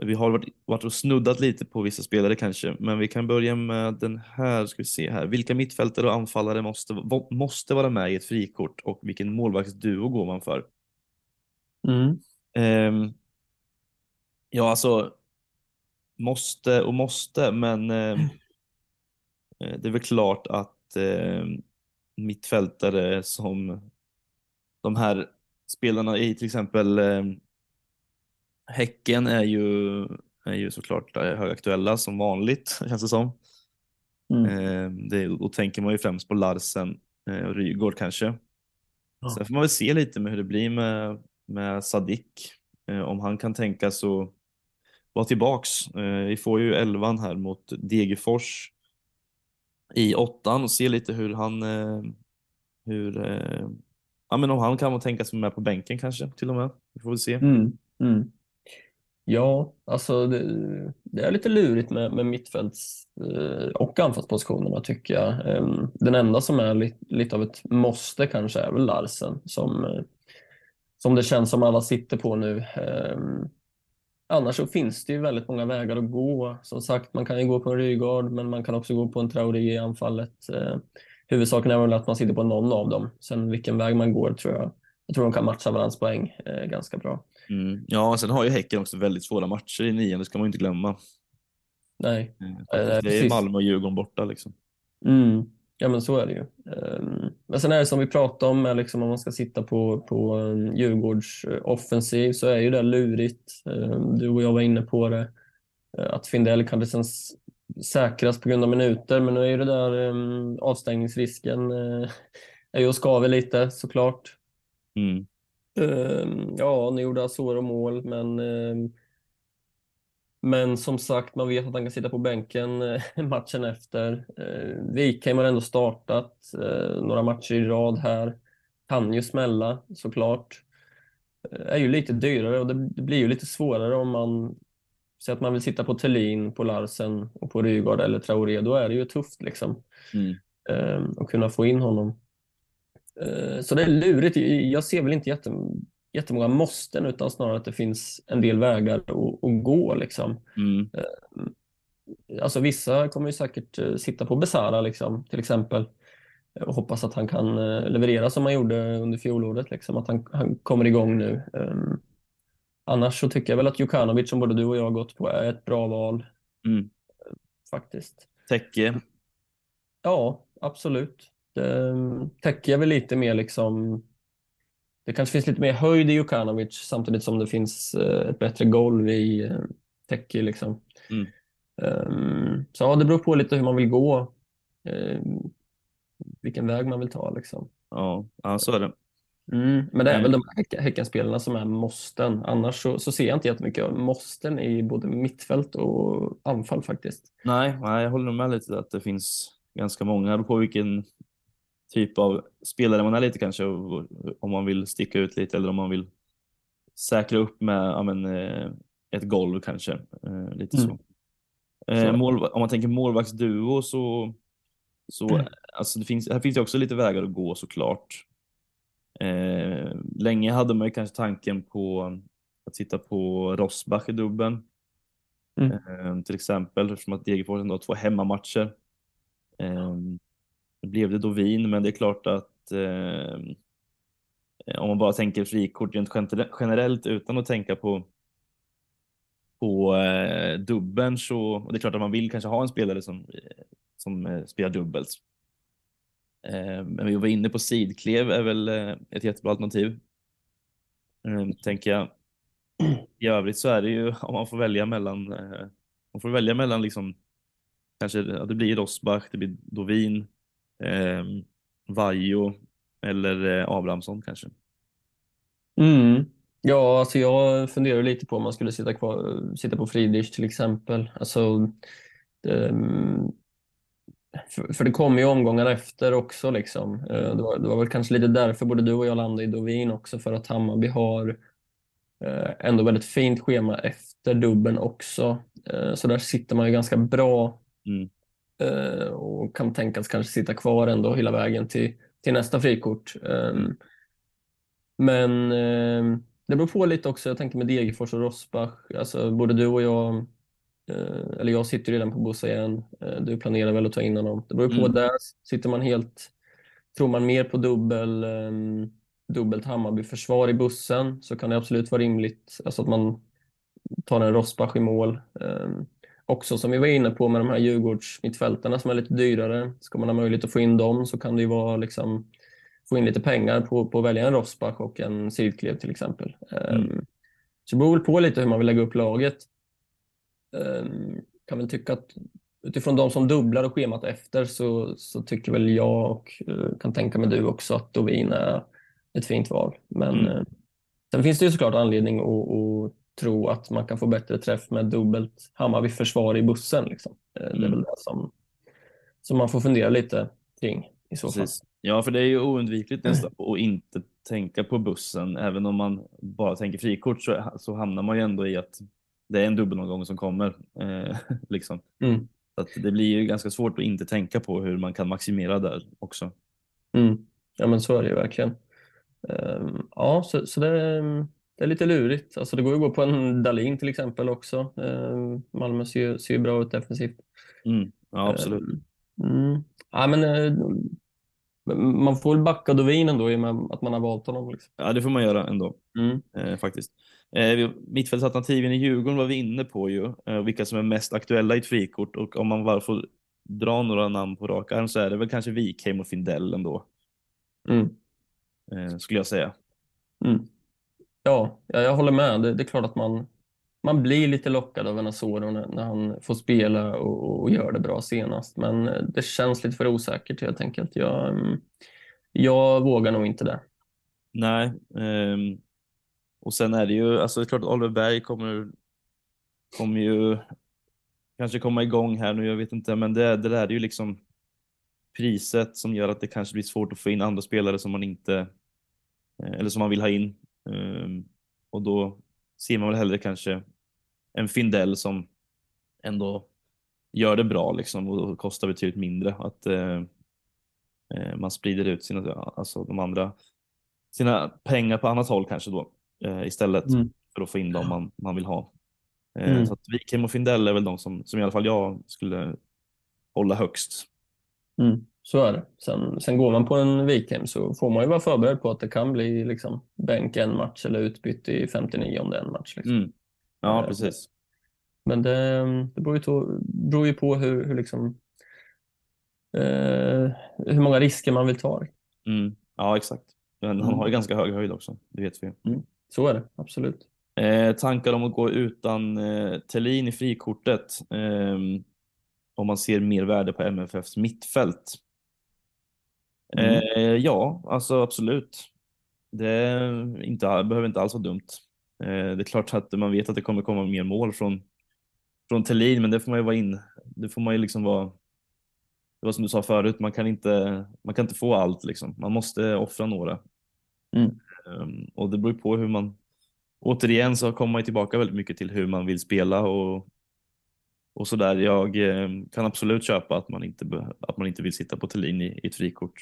Vi har varit, varit och snuddat lite på vissa spelare kanske, men vi kan börja med den här. Ska vi se här. Vilka mittfältare och anfallare måste, måste vara med i ett frikort och vilken målvaktsduo går man för? Mm. Ehm, ja, alltså måste och måste, men eh, det är väl klart att eh, mittfältare som de här spelarna i till exempel Häcken är ju, är ju såklart eh, högaktuella som vanligt, [LAUGHS] känns det som. Mm. Eh, det, då tänker man ju främst på Larsen eh, och Rygaard kanske. Ja. Sen får man väl se lite med hur det blir med, med Sadik. Eh, om han kan tänka så vara tillbaks. Vi får ju elvan här mot Degerfors i åttan och se lite hur han hur, ja, men om han kan tänka sig med på bänken kanske till och med. Vi får väl se. Mm. Mm. Ja, alltså det, det är lite lurigt med, med mittfälts eh, och anfallspositionerna tycker jag. Ehm, den enda som är li, lite av ett måste kanske är väl Larsen som, eh, som det känns som alla sitter på nu. Ehm, annars så finns det ju väldigt många vägar att gå. Som sagt, man kan ju gå på en Rygaard, men man kan också gå på en Traoré i anfallet. Eh, huvudsaken är väl att man sitter på någon av dem. Sen vilken väg man går tror jag. Jag tror de kan matcha varandras poäng ganska bra. Mm. Ja, sen har ju Häcken också väldigt svåra matcher i nian, det ska man inte glömma. Nej. Eh, det är precis. Malmö och Djurgården borta liksom. Mm. Ja men så är det ju. Ehm, Men sen är det som vi pratade om, är liksom om man ska sitta på, på en Djurgårds offensiv så är ju det lurigt. Ehm, Du och jag var inne på det. eh, Att Findell kan liksom s- säkras på grund av minuter, men nu är ju det där avstängningsrisken eh, är ju och skaver lite såklart. Mm. Ehm, Ja, nu gjorde Asoro mål, men ehm, men som sagt, man vet att han kan sitta på bänken eh, [LAUGHS] matchen efter. Eh, Wikheim har ändå startat eh, några matcher i rad här. kan ju smälla såklart. Är ju lite dyrare och det, blir ju lite svårare om man säger att man vill sitta på Thelin, på Larsen och på Rygaard eller Traoré. Då är det ju tufft liksom. Mm. Eh, att kunna få in honom. Eh, så det är lurigt. Jag ser väl inte jättem jättemånga måsten utan snarare att det finns en del vägar att, att gå. Liksom. Mm. Alltså vissa kommer ju säkert eh, sitta på Besara liksom, till exempel och hoppas att han kan eh, leverera som han gjorde under fjolåret, liksom, att han, han kommer igång nu. Um, annars så tycker jag väl att Jukanovic, som både du och jag gått på, är ett bra val. Mm. Faktiskt. Täcke? Ja, absolut. Täcke är väl lite mer liksom det kanske finns lite mer höjd i Jukanovic samtidigt som det finns eh, ett bättre golv i eh, Teki. Liksom. Mm. Um, så ja, det beror på lite hur man vill gå. Um, vilken väg man vill ta. Liksom. Ja, ja så är det. Mm, men det är väl de här Häckenspelarna som är måsten. Annars så, så ser jag inte jättemycket av måsten i både mittfält och anfall faktiskt. Nej, nej jag håller med lite att det finns ganska många. på vilken typ av spelare man är lite kanske, om man vill sticka ut lite eller om man vill säkra upp med ja, men, eh, ett golv kanske. Eh, lite mm. så. Eh, mål, om man tänker målvaktsduo så, så mm. alltså det finns, här finns det också lite vägar att gå såklart. Eh, länge hade man ju kanske tanken på att sitta på Rosbach i dubben. Mm. Eh, till exempel eftersom att Degerfors ändå har två hemmamatcher. Eh, blev det då Wien, men det är klart att eh, om man bara tänker frikort rent generellt utan att tänka på på eh, dubbeln så, och det är klart att man vill kanske ha en spelare som, eh, som eh, spelar dubbelt. Eh, men vi var inne på sidklev är väl eh, ett jättebra alternativ. Eh, tänker jag. I övrigt så är det ju [LAUGHS] om man får välja mellan, eh, man får välja mellan liksom, kanske att det blir Rosbach, det blir Dovin, eh, Vajo eller eh, Abrahamsson kanske. Mm. Ja, alltså jag funderar lite på om man skulle sitta, kvar, sitta på Friedrich till exempel. Alltså, det, ehm, för, för, det kommer ju omgångar efter också. Liksom. Eh, det, var, det var väl kanske lite därför både du och jag landade i Dovin också, för att Hammarby har eh, ändå väldigt fint schema efter dubben också. Så där sitter man ju ganska bra. Mm. Eh, och kan tänkas kanske sitta kvar ändå hela vägen till, till nästa frikort. Ehm, men ehm, det beror på lite också. Jag tänker med Degerfors och Rosbach. Alltså, både du och jag, eh, eller jag sitter redan på bussen igen. Eh, du planerar väl att ta in honom. Det beror på mm. där. Sitter man helt, tror man mer på dubbel, ehm, dubbelt Hammarby-försvar i bussen så kan det absolut vara rimligt alltså att man tar en Rosbach i mål också som vi var inne på med de här Djurgårdsmittfältarna som är lite dyrare. Ska man ha möjlighet att få in dem så kan det ju vara liksom få in lite pengar på, på att välja en Rosbach och en Sidklev till exempel. Mm. Um, så det beror väl på lite hur man vill lägga upp laget. Um, kan väl tycka att utifrån de som dubblar och schemat efter så, så tycker väl jag och uh, kan tänka mig du också att Dovin är ett fint val. Men mm. uh, sen finns det ju såklart anledning att, att tro att man kan få bättre träff med dubbelt Hammarby-försvar i bussen. Liksom. Eh, det är mm. väl det som, som man får fundera lite kring i så Precis. fall. Ja, för det är ju oundvikligt nästan att inte tänka på bussen. Även om man bara tänker frikort så, så hamnar man ju ändå i att det är en dubbelomgång som kommer. Eh, [LAUGHS] liksom. Mm. Så att det blir ju ganska svårt att inte tänka på hur man kan maximera där också. Mm. Ja, men så är det ju verkligen. Um, ja, så, så det, det är lite lurigt. Alltså det går ju att gå på en Dalin till exempel också. Eh, Malmö ser, ser bra ut defensivt. Mm, ja, absolut. Eh, mm. Ja, men, eh, man får väl backa Dovin ändå i och med att man har valt honom. Liksom. Ja, det får man göra ändå mm. eh, faktiskt. Eh, mittfältsalternativen i Djurgården var vi inne på ju, eh, vilka som är mest aktuella i ett frikort och om man bara får dra några namn på rak arm så är det väl kanske Wikheim och Findell ändå. Mm. Eh, skulle jag säga. Mm. Ja, jag håller med. Det, det, är klart att man, man blir lite lockad av Enasoro när, när han får spela och, och gör det bra senast. Men eh, det känns lite för osäkert helt enkelt. Jag, mm, jag vågar nog inte det. Nej, um, och sen är det ju, alltså det är klart att Oliver Berg kommer, kommer ju kanske komma igång här nu, jag vet inte, men det, det där är ju liksom priset som gör att det kanske blir svårt att få in andra spelare som man inte eh, eller som man vill ha in. Um, och då ser man väl hellre kanske en Findell som ändå gör det bra liksom och kostar betydligt mindre. Att eh, eh, man sprider ut sina, alltså de andra, sina pengar på annat håll kanske då eh, istället mm. för att få in dem man, man vill ha. Eh, mm. Så att Wikheim och Findell är väl de som, som i alla fall jag skulle hålla högst. Mm. Så är det. Sen, sen går man på en Wikheim så får man ju vara förberedd på att det kan bli liksom bänk en match eller utbyte i 59 om det är en match. Liksom. Mm. Ja, eh, precis. Men det, det beror, ju to, beror ju på hur, hur, liksom, eh, hur många risker man vill ta. Mm. Ja, exakt. Men han mm. har ju ganska hög höjd också, det vet vi. Mm. Så är det, absolut. Eh, tankar om att gå utan eh, Tellin i frikortet. Eh, om man ser mer värde på MFFs mittfält. Mm. Eh, ja, alltså absolut. Det inte, behöver inte alls vara dumt. Eh, det är klart att man vet att det kommer komma mer mål från, från Thelin, men det får man ju vara in. Det får man ju liksom vara. Det var som du sa förut, man kan inte, man kan inte få allt liksom. Man måste offra några. Mm. Um, och det beror på hur man, återigen så kommer man tillbaka väldigt mycket till hur man vill spela och, och så där. Jag eh, kan absolut köpa att man inte, att man inte vill sitta på Thelin i, i ett frikort.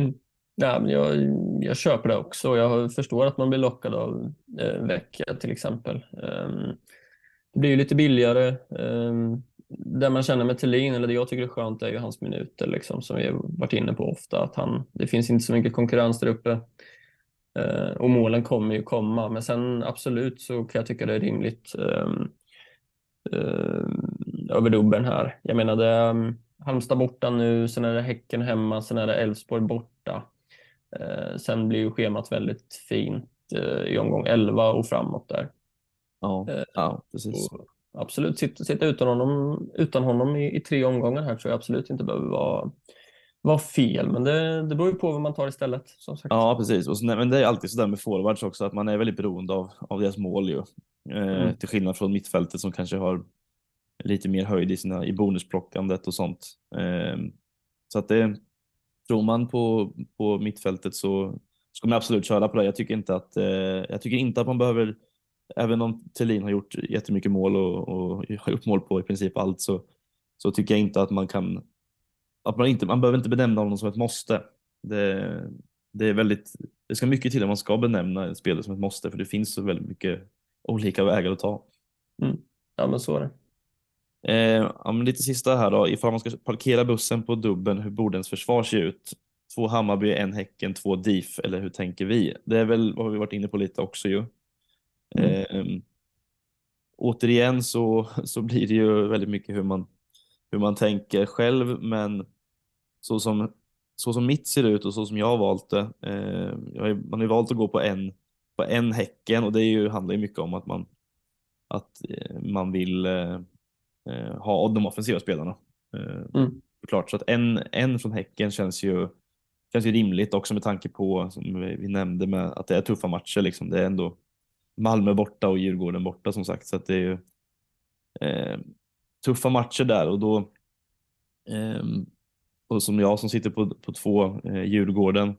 Mm. Ja, men jag, jag köper det också. Jag förstår att man blir lockad av eh, Vecchia till exempel. Um, det blir ju lite billigare. Ehm, um, det man känner med Thelin, eller det jag tycker är skönt, är ju hans minuter liksom, som vi har varit inne på ofta. Att han, det finns inte så mycket konkurrens där uppe. Uh, och målen kommer ju komma, men sen absolut så kan jag tycka det är rimligt um, över dubbeln här. Jag menar, det, um, Halmstad borta nu, sen är det Häcken hemma, sen är det Elfsborg borta. Eh, sen blir ju schemat väldigt fint eh, i omgång 11 och framåt där. Ja, eh, ja precis. absolut, sitta, sitta utan honom, utan honom i, i, tre omgångar här tror jag absolut inte behöver vara, vara fel, men det, det beror ju på vad man tar istället. Som sagt. Ja, precis. Och så, men det är alltid sådär med forwards också, att man är väldigt beroende av, av deras mål ju. Mm. Eh, mm. Till skillnad från mittfältet som kanske har lite mer höjd i, sina, i bonusplockandet och sånt. Eh, så att det, tror man på, på mittfältet så ska man absolut köra på det. Jag tycker inte att, eh, jag tycker inte att man behöver, även om Thelin har gjort jättemycket mål och, och [LAUGHS] har gjort mål på i princip allt så, så tycker jag inte att man kan, att man inte, man behöver inte benämna honom som ett måste. Det, det är väldigt, det ska mycket till om man ska benämna en spelare som ett måste för det finns så väldigt mycket olika vägar att ta. Mm. Ja men så är det. Eh, ja, men lite sista här då. Ifall man ska parkera bussen på dubben, hur borde ens försvar se ut? Två Hammarby, en Häcken, två DIF, eller hur tänker vi? Det är väl vad vi varit inne på lite också ju. Mm. Eh, återigen så, så blir det ju väldigt mycket hur man, hur man tänker själv, men så som, så som mitt ser ut och så som jag har valt det. Eh, har, man har ju valt att gå på en, på en Häcken och det är ju, handlar ju mycket om att man, att eh, man vill eh, eh, ha de offensiva spelarna. Mm. Klart, så att en, en från Häcken känns ju, känns ju rimligt också med tanke på, som vi nämnde, med att det är tuffa matcher. Liksom. Det är ändå Malmö borta och Djurgården borta som sagt, så att det är ju eh, tuffa matcher där och då eh, och som jag som sitter på, på två eh, Djurgården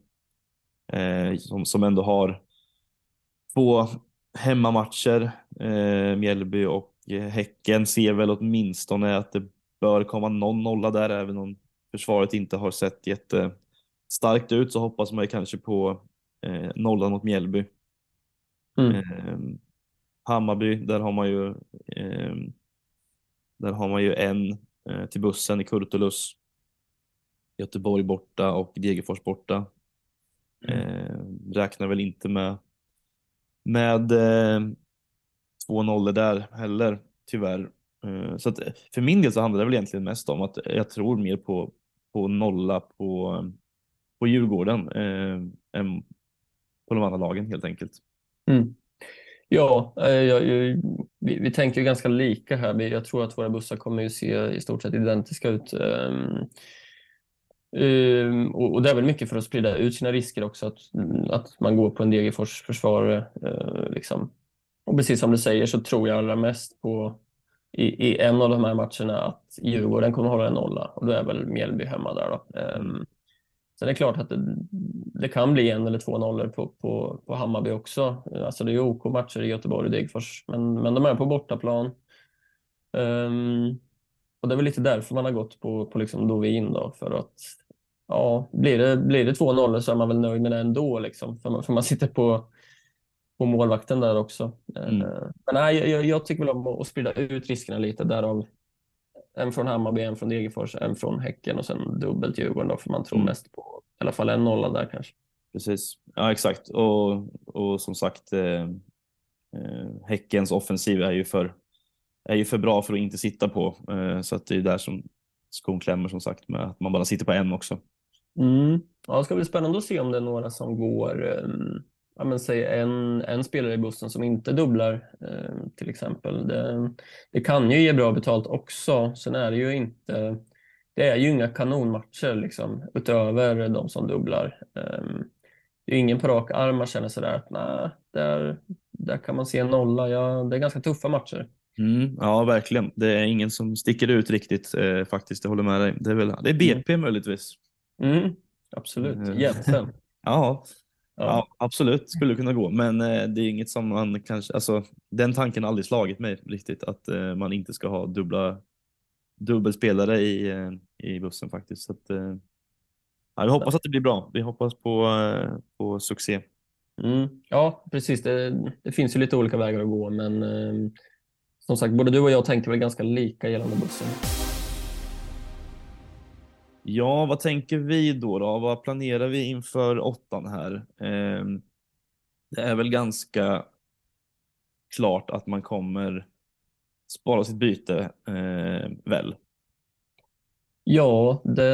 eh, som, som ändå har två hemmamatcher, eh, Mjällby och Eh, häcken ser väl åtminstone att det bör komma någon nolla där, även om försvaret inte har sett jättestarkt ut så hoppas man ju kanske på eh, nollan mot Mjällby. Mm. Eh, Hammarby, där har man ju eh, där har man ju en eh, till bussen i Kurtulus. Göteborg borta och Degerfors borta. Mm. Eh, räknar väl inte med med eh, två nollor där heller, tyvärr. Eh, så att för min del så handlar det väl egentligen mest om att jag tror mer på, på nolla på, på Djurgården eh, än på de andra lagen helt enkelt. Mm. Ja, eh, jag, jag, vi, vi, tänker ganska lika här. Jag tror att våra bussar kommer att se i stort sett identiska ut. Ehm, Um, um, och, och, det är väl mycket för att sprida ut sina risker också, att, att man går på en Degerfors försvarare. Uh, liksom. Och precis som du säger så tror jag allra mest på i, i en av de här matcherna att Djurgården kommer hålla en nolla och då är väl Mjällby hemma där. Då. Um, Sen är det klart att det, det kan bli en eller två nollor på, på, på Hammarby också. Alltså det är OK matcher i Göteborg och Degerfors, men, men de är på bortaplan. Um, och det är väl lite därför man har gått på, på liksom Dovin då, för att ja, blir det, blir det två nollor så är man väl nöjd med det ändå, liksom, för, man, för man sitter på, på målvakten där också. Mm. Uh, men nej, jag, jag, tycker väl om att sprida ut riskerna lite, därav en från Hammarby, en från Degerfors, en från Häcken och sen dubbelt Djurgården då, för man tror mm. mest på i alla fall en nolla där kanske. Precis, ja exakt. Och, och som sagt, eh, eh, Häckens offensiv är ju, för, är ju för bra för att inte sitta på. Eh, så att det är där som skon klämmer som sagt, med att man bara sitter på en också. Mm. Ja, det ska bli spännande att se om det är några som går um ja, men säg en, en spelare i bussen som inte dubblar eh, till exempel. Det, det, kan ju ge bra betalt också. Sen är det ju inte, det är ju inga kanonmatcher liksom, utöver de som dubblar. Eh, det är ingen på rak arm man känner sådär att nej, där, där kan man se en nolla. Ja, det är ganska tuffa matcher. Mm, ja, verkligen. Det är ingen som sticker ut riktigt eh, faktiskt. Jag håller med dig. Det är, väl, det är BP mm. möjligtvis. Mm, absolut. Eh, Jensen. [LAUGHS] ja, Ja, absolut skulle kunna gå, men eh, det är inget som man kanske, alltså den tanken har aldrig slagit mig riktigt att eh, man inte ska ha dubbla dubbelspelare i, eh, i bussen faktiskt. Så att, eh, ja, vi hoppas att det blir bra. Vi hoppas på, eh, på succé. Mm. Ja, precis. Det, det, finns ju lite olika vägar att gå, men som sagt, både du och jag tänker väl ganska lika gällande bussen. Ja, vad tänker vi då? då? Vad planerar vi inför åttan här? Eh, det är väl ganska klart att man kommer spara sitt byte, eh, väl? Ja, det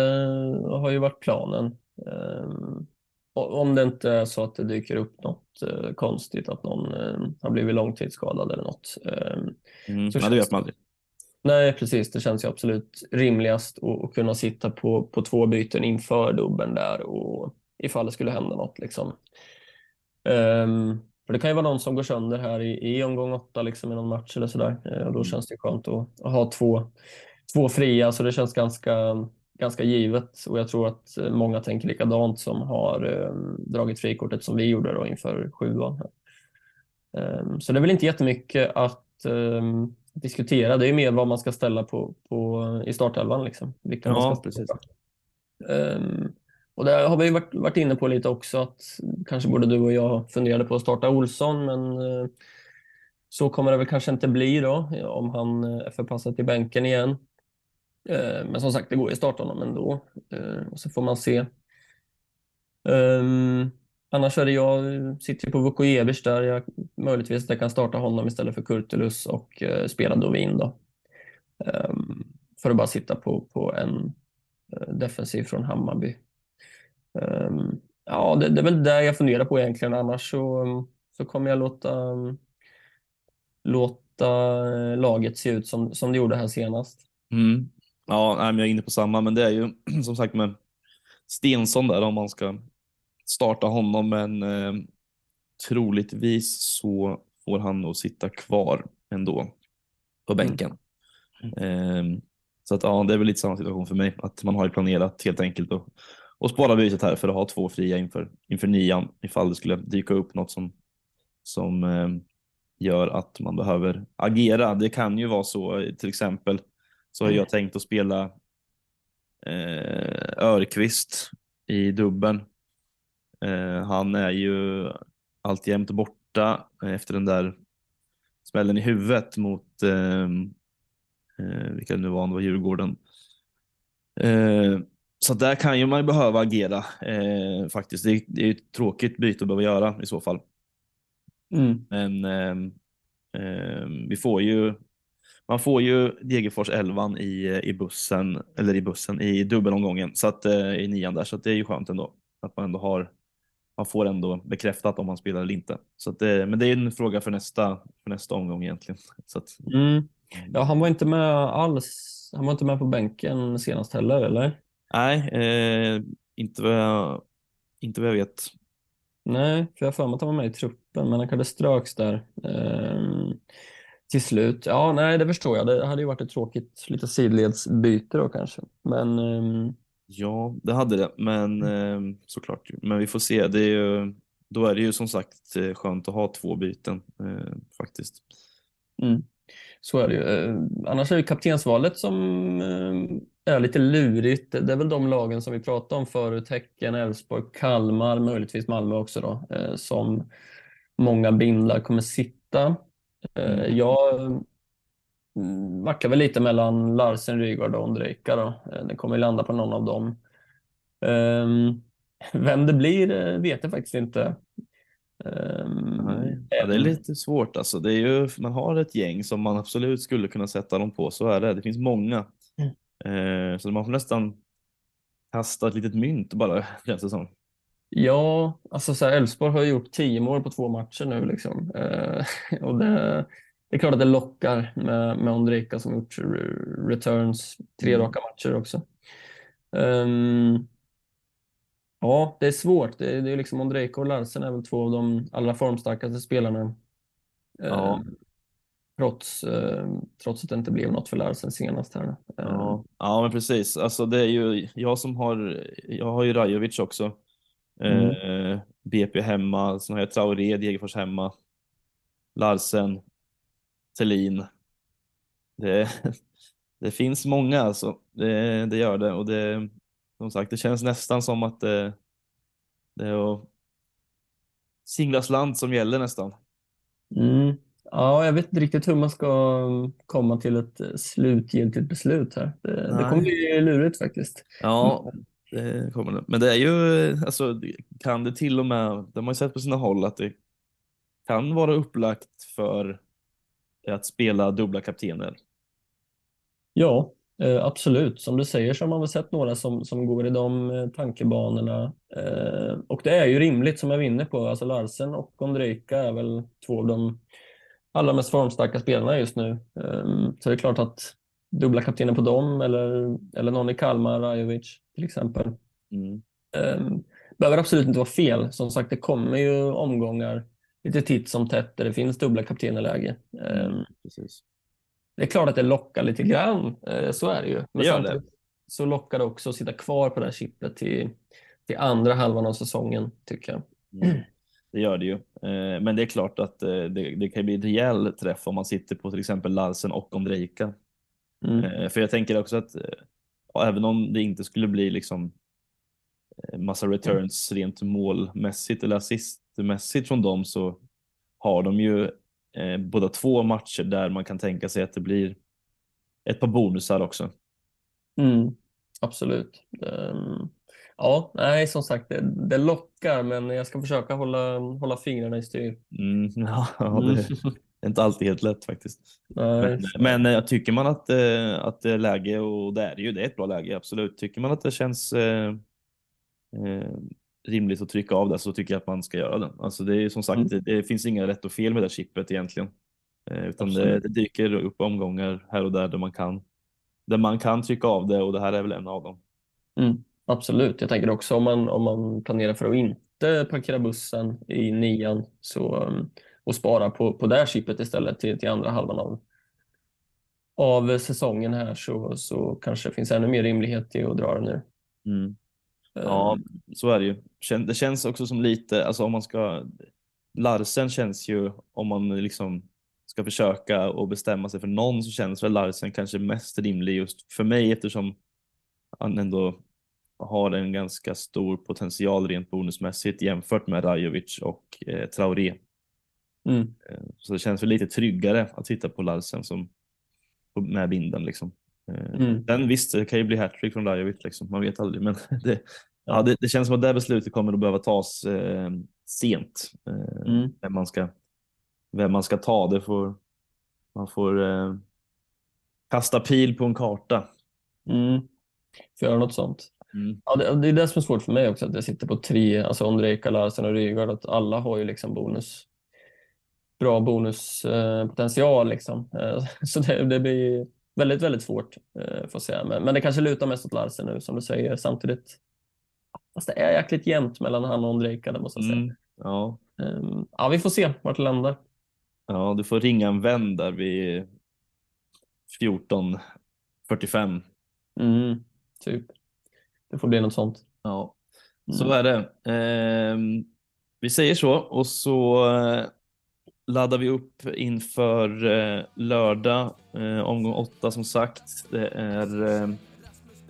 har ju varit planen. Eh, om det inte är så att det dyker upp något eh, konstigt, att någon har blivit långtidsskadad eller något. Ehm, mm, så ja, det vet man aldrig. Nej, precis. Det känns ju absolut rimligast att, kunna sitta på, på två byten inför dubben där och ifall det skulle hända något. Liksom. Um, för det kan ju vara någon som går sönder här i, i omgång åtta liksom, i någon match eller sådär. Uh, och då mm. känns det skönt att, att, ha två, två fria, så det känns ganska, ganska givet. Och jag tror att många tänker likadant som har um, dragit frikortet som vi gjorde då inför sjuan. Um, så det är väl inte jättemycket att um, diskutera. Det är mer vad man ska ställa på, på i startelvan. Liksom. Vilka ja, man ska precis. Um, och det har vi varit, varit inne på lite också, att kanske både du och jag funderade på att starta Olsson, men uh, så kommer det väl kanske inte bli då, om han är eh, förpassad till bänken igen. Uh, men som sagt, det går ju att starta honom ändå. Uh, och så får man se. Um, Annars är det jag, sitter på Vukojevic där. Jag, möjligtvis att jag kan starta honom istället för Kurtulus och eh, spela Dovin då. Um, för att bara sitta på, på en eh, defensiv från Hammarby. Um, ja, det, det, är väl det jag funderar på egentligen. Annars så, så kommer jag låta, låta eh, laget se ut som, som det gjorde här senast. Mm. Ja, jag är inne på samma, men det är ju [CLEARS THROAT] som sagt med Stensson där om man ska starta honom, men eh, troligtvis så får han nog sitta kvar ändå på mm. bänken. Mm. Eh, så att, ja, det är väl lite samma situation för mig, att man har planerat helt enkelt och, och spara bytet här för att ha två fria inför, inför nian ifall det skulle dyka upp något som, som eh, gör att man behöver agera. Det kan ju vara så, till exempel så har jag mm. tänkt att spela eh, Örqvist i dubben Eh, han är ju alltjämt borta efter den där smällen i huvudet mot, eh, eh, vilka det nu var, det var Djurgården. Eh, så där kan ju man behöva agera eh, faktiskt. Det är, det är ett tråkigt byte att behöva göra i så fall. Mm. Men ehm, ehm, vi får ju man får ju Degerfors 11 i, i bussen, eller i bussen, i dubbelomgången, så att, eh, i nian där, så det är ju skönt ändå att man ändå har man får ändå bekräftat om man spelar eller inte. Så det, men det är en fråga för nästa, för nästa omgång egentligen. Så att, mm. Ja, han var inte med alls. Han var inte med på bänken senast heller, eller? Nej, eh, inte, vad jag, inte vad jag vet. Nej, för jag har för mig att han var med i truppen, men han kanske ströks där eh, till slut. Ja, nej, det förstår jag. Det hade ju varit ett tråkigt lite sidledsbyte då kanske. Men eh, Ja, det hade det, men eh, såklart. Men vi får se. Det är ju, då är det ju som sagt eh, skönt att ha två byten eh, faktiskt. Mm. Så är det ju. Eh, annars är det kaptensvalet som eh, är lite lurigt. Det är väl de lagen som vi pratade om förut, Häcken, Elfsborg, Kalmar, möjligtvis Malmö också då, eh, som många bindlar kommer sitta. Mm. Jag vacklar väl lite mellan Larsen, Rygaard och Ondrejka då. Det kommer landa på någon av dem. Ehm, [LAUGHS] vem det blir vet jag faktiskt inte. Um, ja, det är lite svårt alltså. Det är ju, man har ett gäng som man absolut skulle kunna sätta dem på, så är det. Det finns många. Mm. Uh, så man får nästan kasta ett litet mynt bara, [LAUGHS] känns det som. Ja, alltså så Elfsborg har gjort tio mål på två matcher nu. Liksom. [LAUGHS] Och det, det, är klart att det lockar med, med Ondrejka som gjort returns tre mm. raka matcher också. Um, Ja, det är svårt. Det är, det är liksom Ondrejka och Larsen är väl två av de allra formstarkaste spelarna. Ja. Eh, trots, eh, trots att det inte blev något för Larsen senast här. Ja. Ja, men precis. Alltså det är ju jag som har, jag har ju Rajovic också. Mm. Eh, BP hemma, sen har jag Traoré, Degerfors hemma. Larsen, Thelin. Det, det finns många alltså. Det, det gör det och det, som sagt, det känns nästan som att det, det är att singlas land som gäller nästan. Mm. Ja, jag vet inte riktigt hur man ska komma till ett slutgiltigt beslut här. Det, det kommer bli lurigt faktiskt. Ja, det kommer det. Men det är ju, alltså, kan det till och med, det har man ju sett på sina håll, att det kan vara upplagt för att spela dubbla kaptener. Ja, Eh, absolut, som du säger så har man väl sett några som, som går i de eh, tankebanorna. Eh, och det är ju rimligt som jag vinner på. Alltså Larsen och Ondrejka är väl två av de allra mest formstarka spelarna just nu. Eh, så det är klart att dubbla kaptenen på dem eller, eller någon i Kalmar, Rajovic till exempel. Mm. Eh, behöver absolut inte vara fel. Som sagt, det kommer ju omgångar lite titt som tätt där det finns dubbla kaptener-läge. Mm, precis det är klart att det lockar lite grann, eh, så är det ju. Men det det. så lockar det också att sitta kvar på det här chippet till, till andra halvan av säsongen, tycker jag. Mm. Det gör det ju. Eh, men det är klart att eh, det, det kan bli en rejäl träff om man sitter på till exempel Larsen och Ondrejka. Mm. För jag tänker också att även om det inte skulle bli liksom massa returns rent målmässigt eller assistmässigt från dem så har de ju eh, båda två matcher där man kan tänka sig att det blir ett par bonusar också. Mm, absolut. Um, ja, nej, som sagt, det, det, lockar, men jag ska försöka hålla, hålla fingrarna i styr. Mm, [LAUGHS] ja, det är inte alltid helt lätt faktiskt. Nej, men, men jag tycker man att, eh, att det är läge, och det är det ju, det är ett bra läge, absolut. Tycker man att det känns eh, eh, rimligt att trycka av det så tycker jag att man ska göra det. Alltså det är som sagt, mm. det, det, finns inga rätt och fel med det chippet egentligen. Eh, utan det, det, dyker upp omgångar här och där där man kan där man kan trycka av det och det här är väl en av dem. Mm, absolut, jag tänker också om man, om man planerar för att inte parkera bussen i nian så, och spara på, på det här chippet istället till, till andra halvan av, av säsongen här så, så kanske det finns ännu mer rimlighet i att dra det nu. Mm. Ja, så är det ju. Det känns också som lite, alltså om man ska, Larsen känns ju, om man liksom ska försöka och bestämma sig för någon så känns väl Larsen kanske mest rimlig just för mig eftersom han ändå har en ganska stor potential rent bonusmässigt jämfört med Rajovic och eh, Traoré. Mm. Eh, så det känns väl lite tryggare att titta på Larsen som med binden liksom. Eh, mm. Sen visst, det kan ju bli hattrick från Rajovic, liksom. man vet aldrig. Men [LAUGHS] det, ja, det, det, känns som att det beslutet kommer att behöva tas eh, sent. Eh, mm. vem, man ska, vem man ska ta, det får man får eh, kasta pil på en karta. Mm. Får göra något sånt. Mm. Ja, det, det, är det som är svårt för mig också, att jag sitter på tre, alltså Ondrejka, Larsen och Rygaard, att alla har ju liksom bonus bra bonuspotential. Liksom. Eh, [LAUGHS] så det, det blir väldigt, väldigt svårt eh, får säga. Men, men det kanske lutar mest åt Larsen nu som du säger samtidigt. Fast det är jäkligt jämnt mellan han och Ondrejka, det måste jag säga. Mm, ja. Um, ja, vi får se vart det landar. Ja, du får ringa en vän där vid 14.45. Mm, typ. det får bli något sånt. Ja, så är det. Eh, vi säger så och så eh, laddar vi upp inför eh, lördag, eh, omgång åtta som sagt. Det är eh,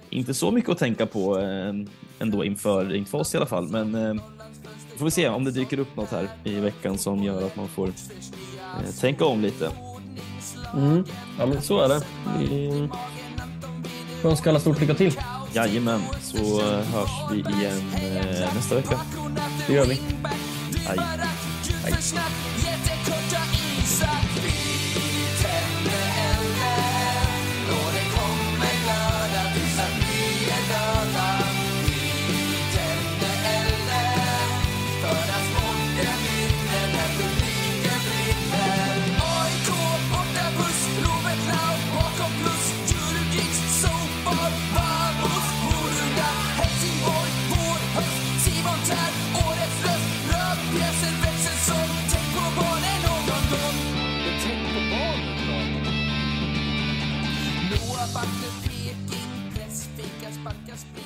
inte så mycket att tänka på eh, ändå inför, inför oss i alla fall, men eh, får vi se om det dyker upp något här i veckan som gör att man får eh, tänka om lite. Mm. Ja, men så är det. Vi får önska alla stort lycka till. Jajamän, så eh, hörs vi igen eh, nästa vecka. Det gör vi. Hej. Hej. Noah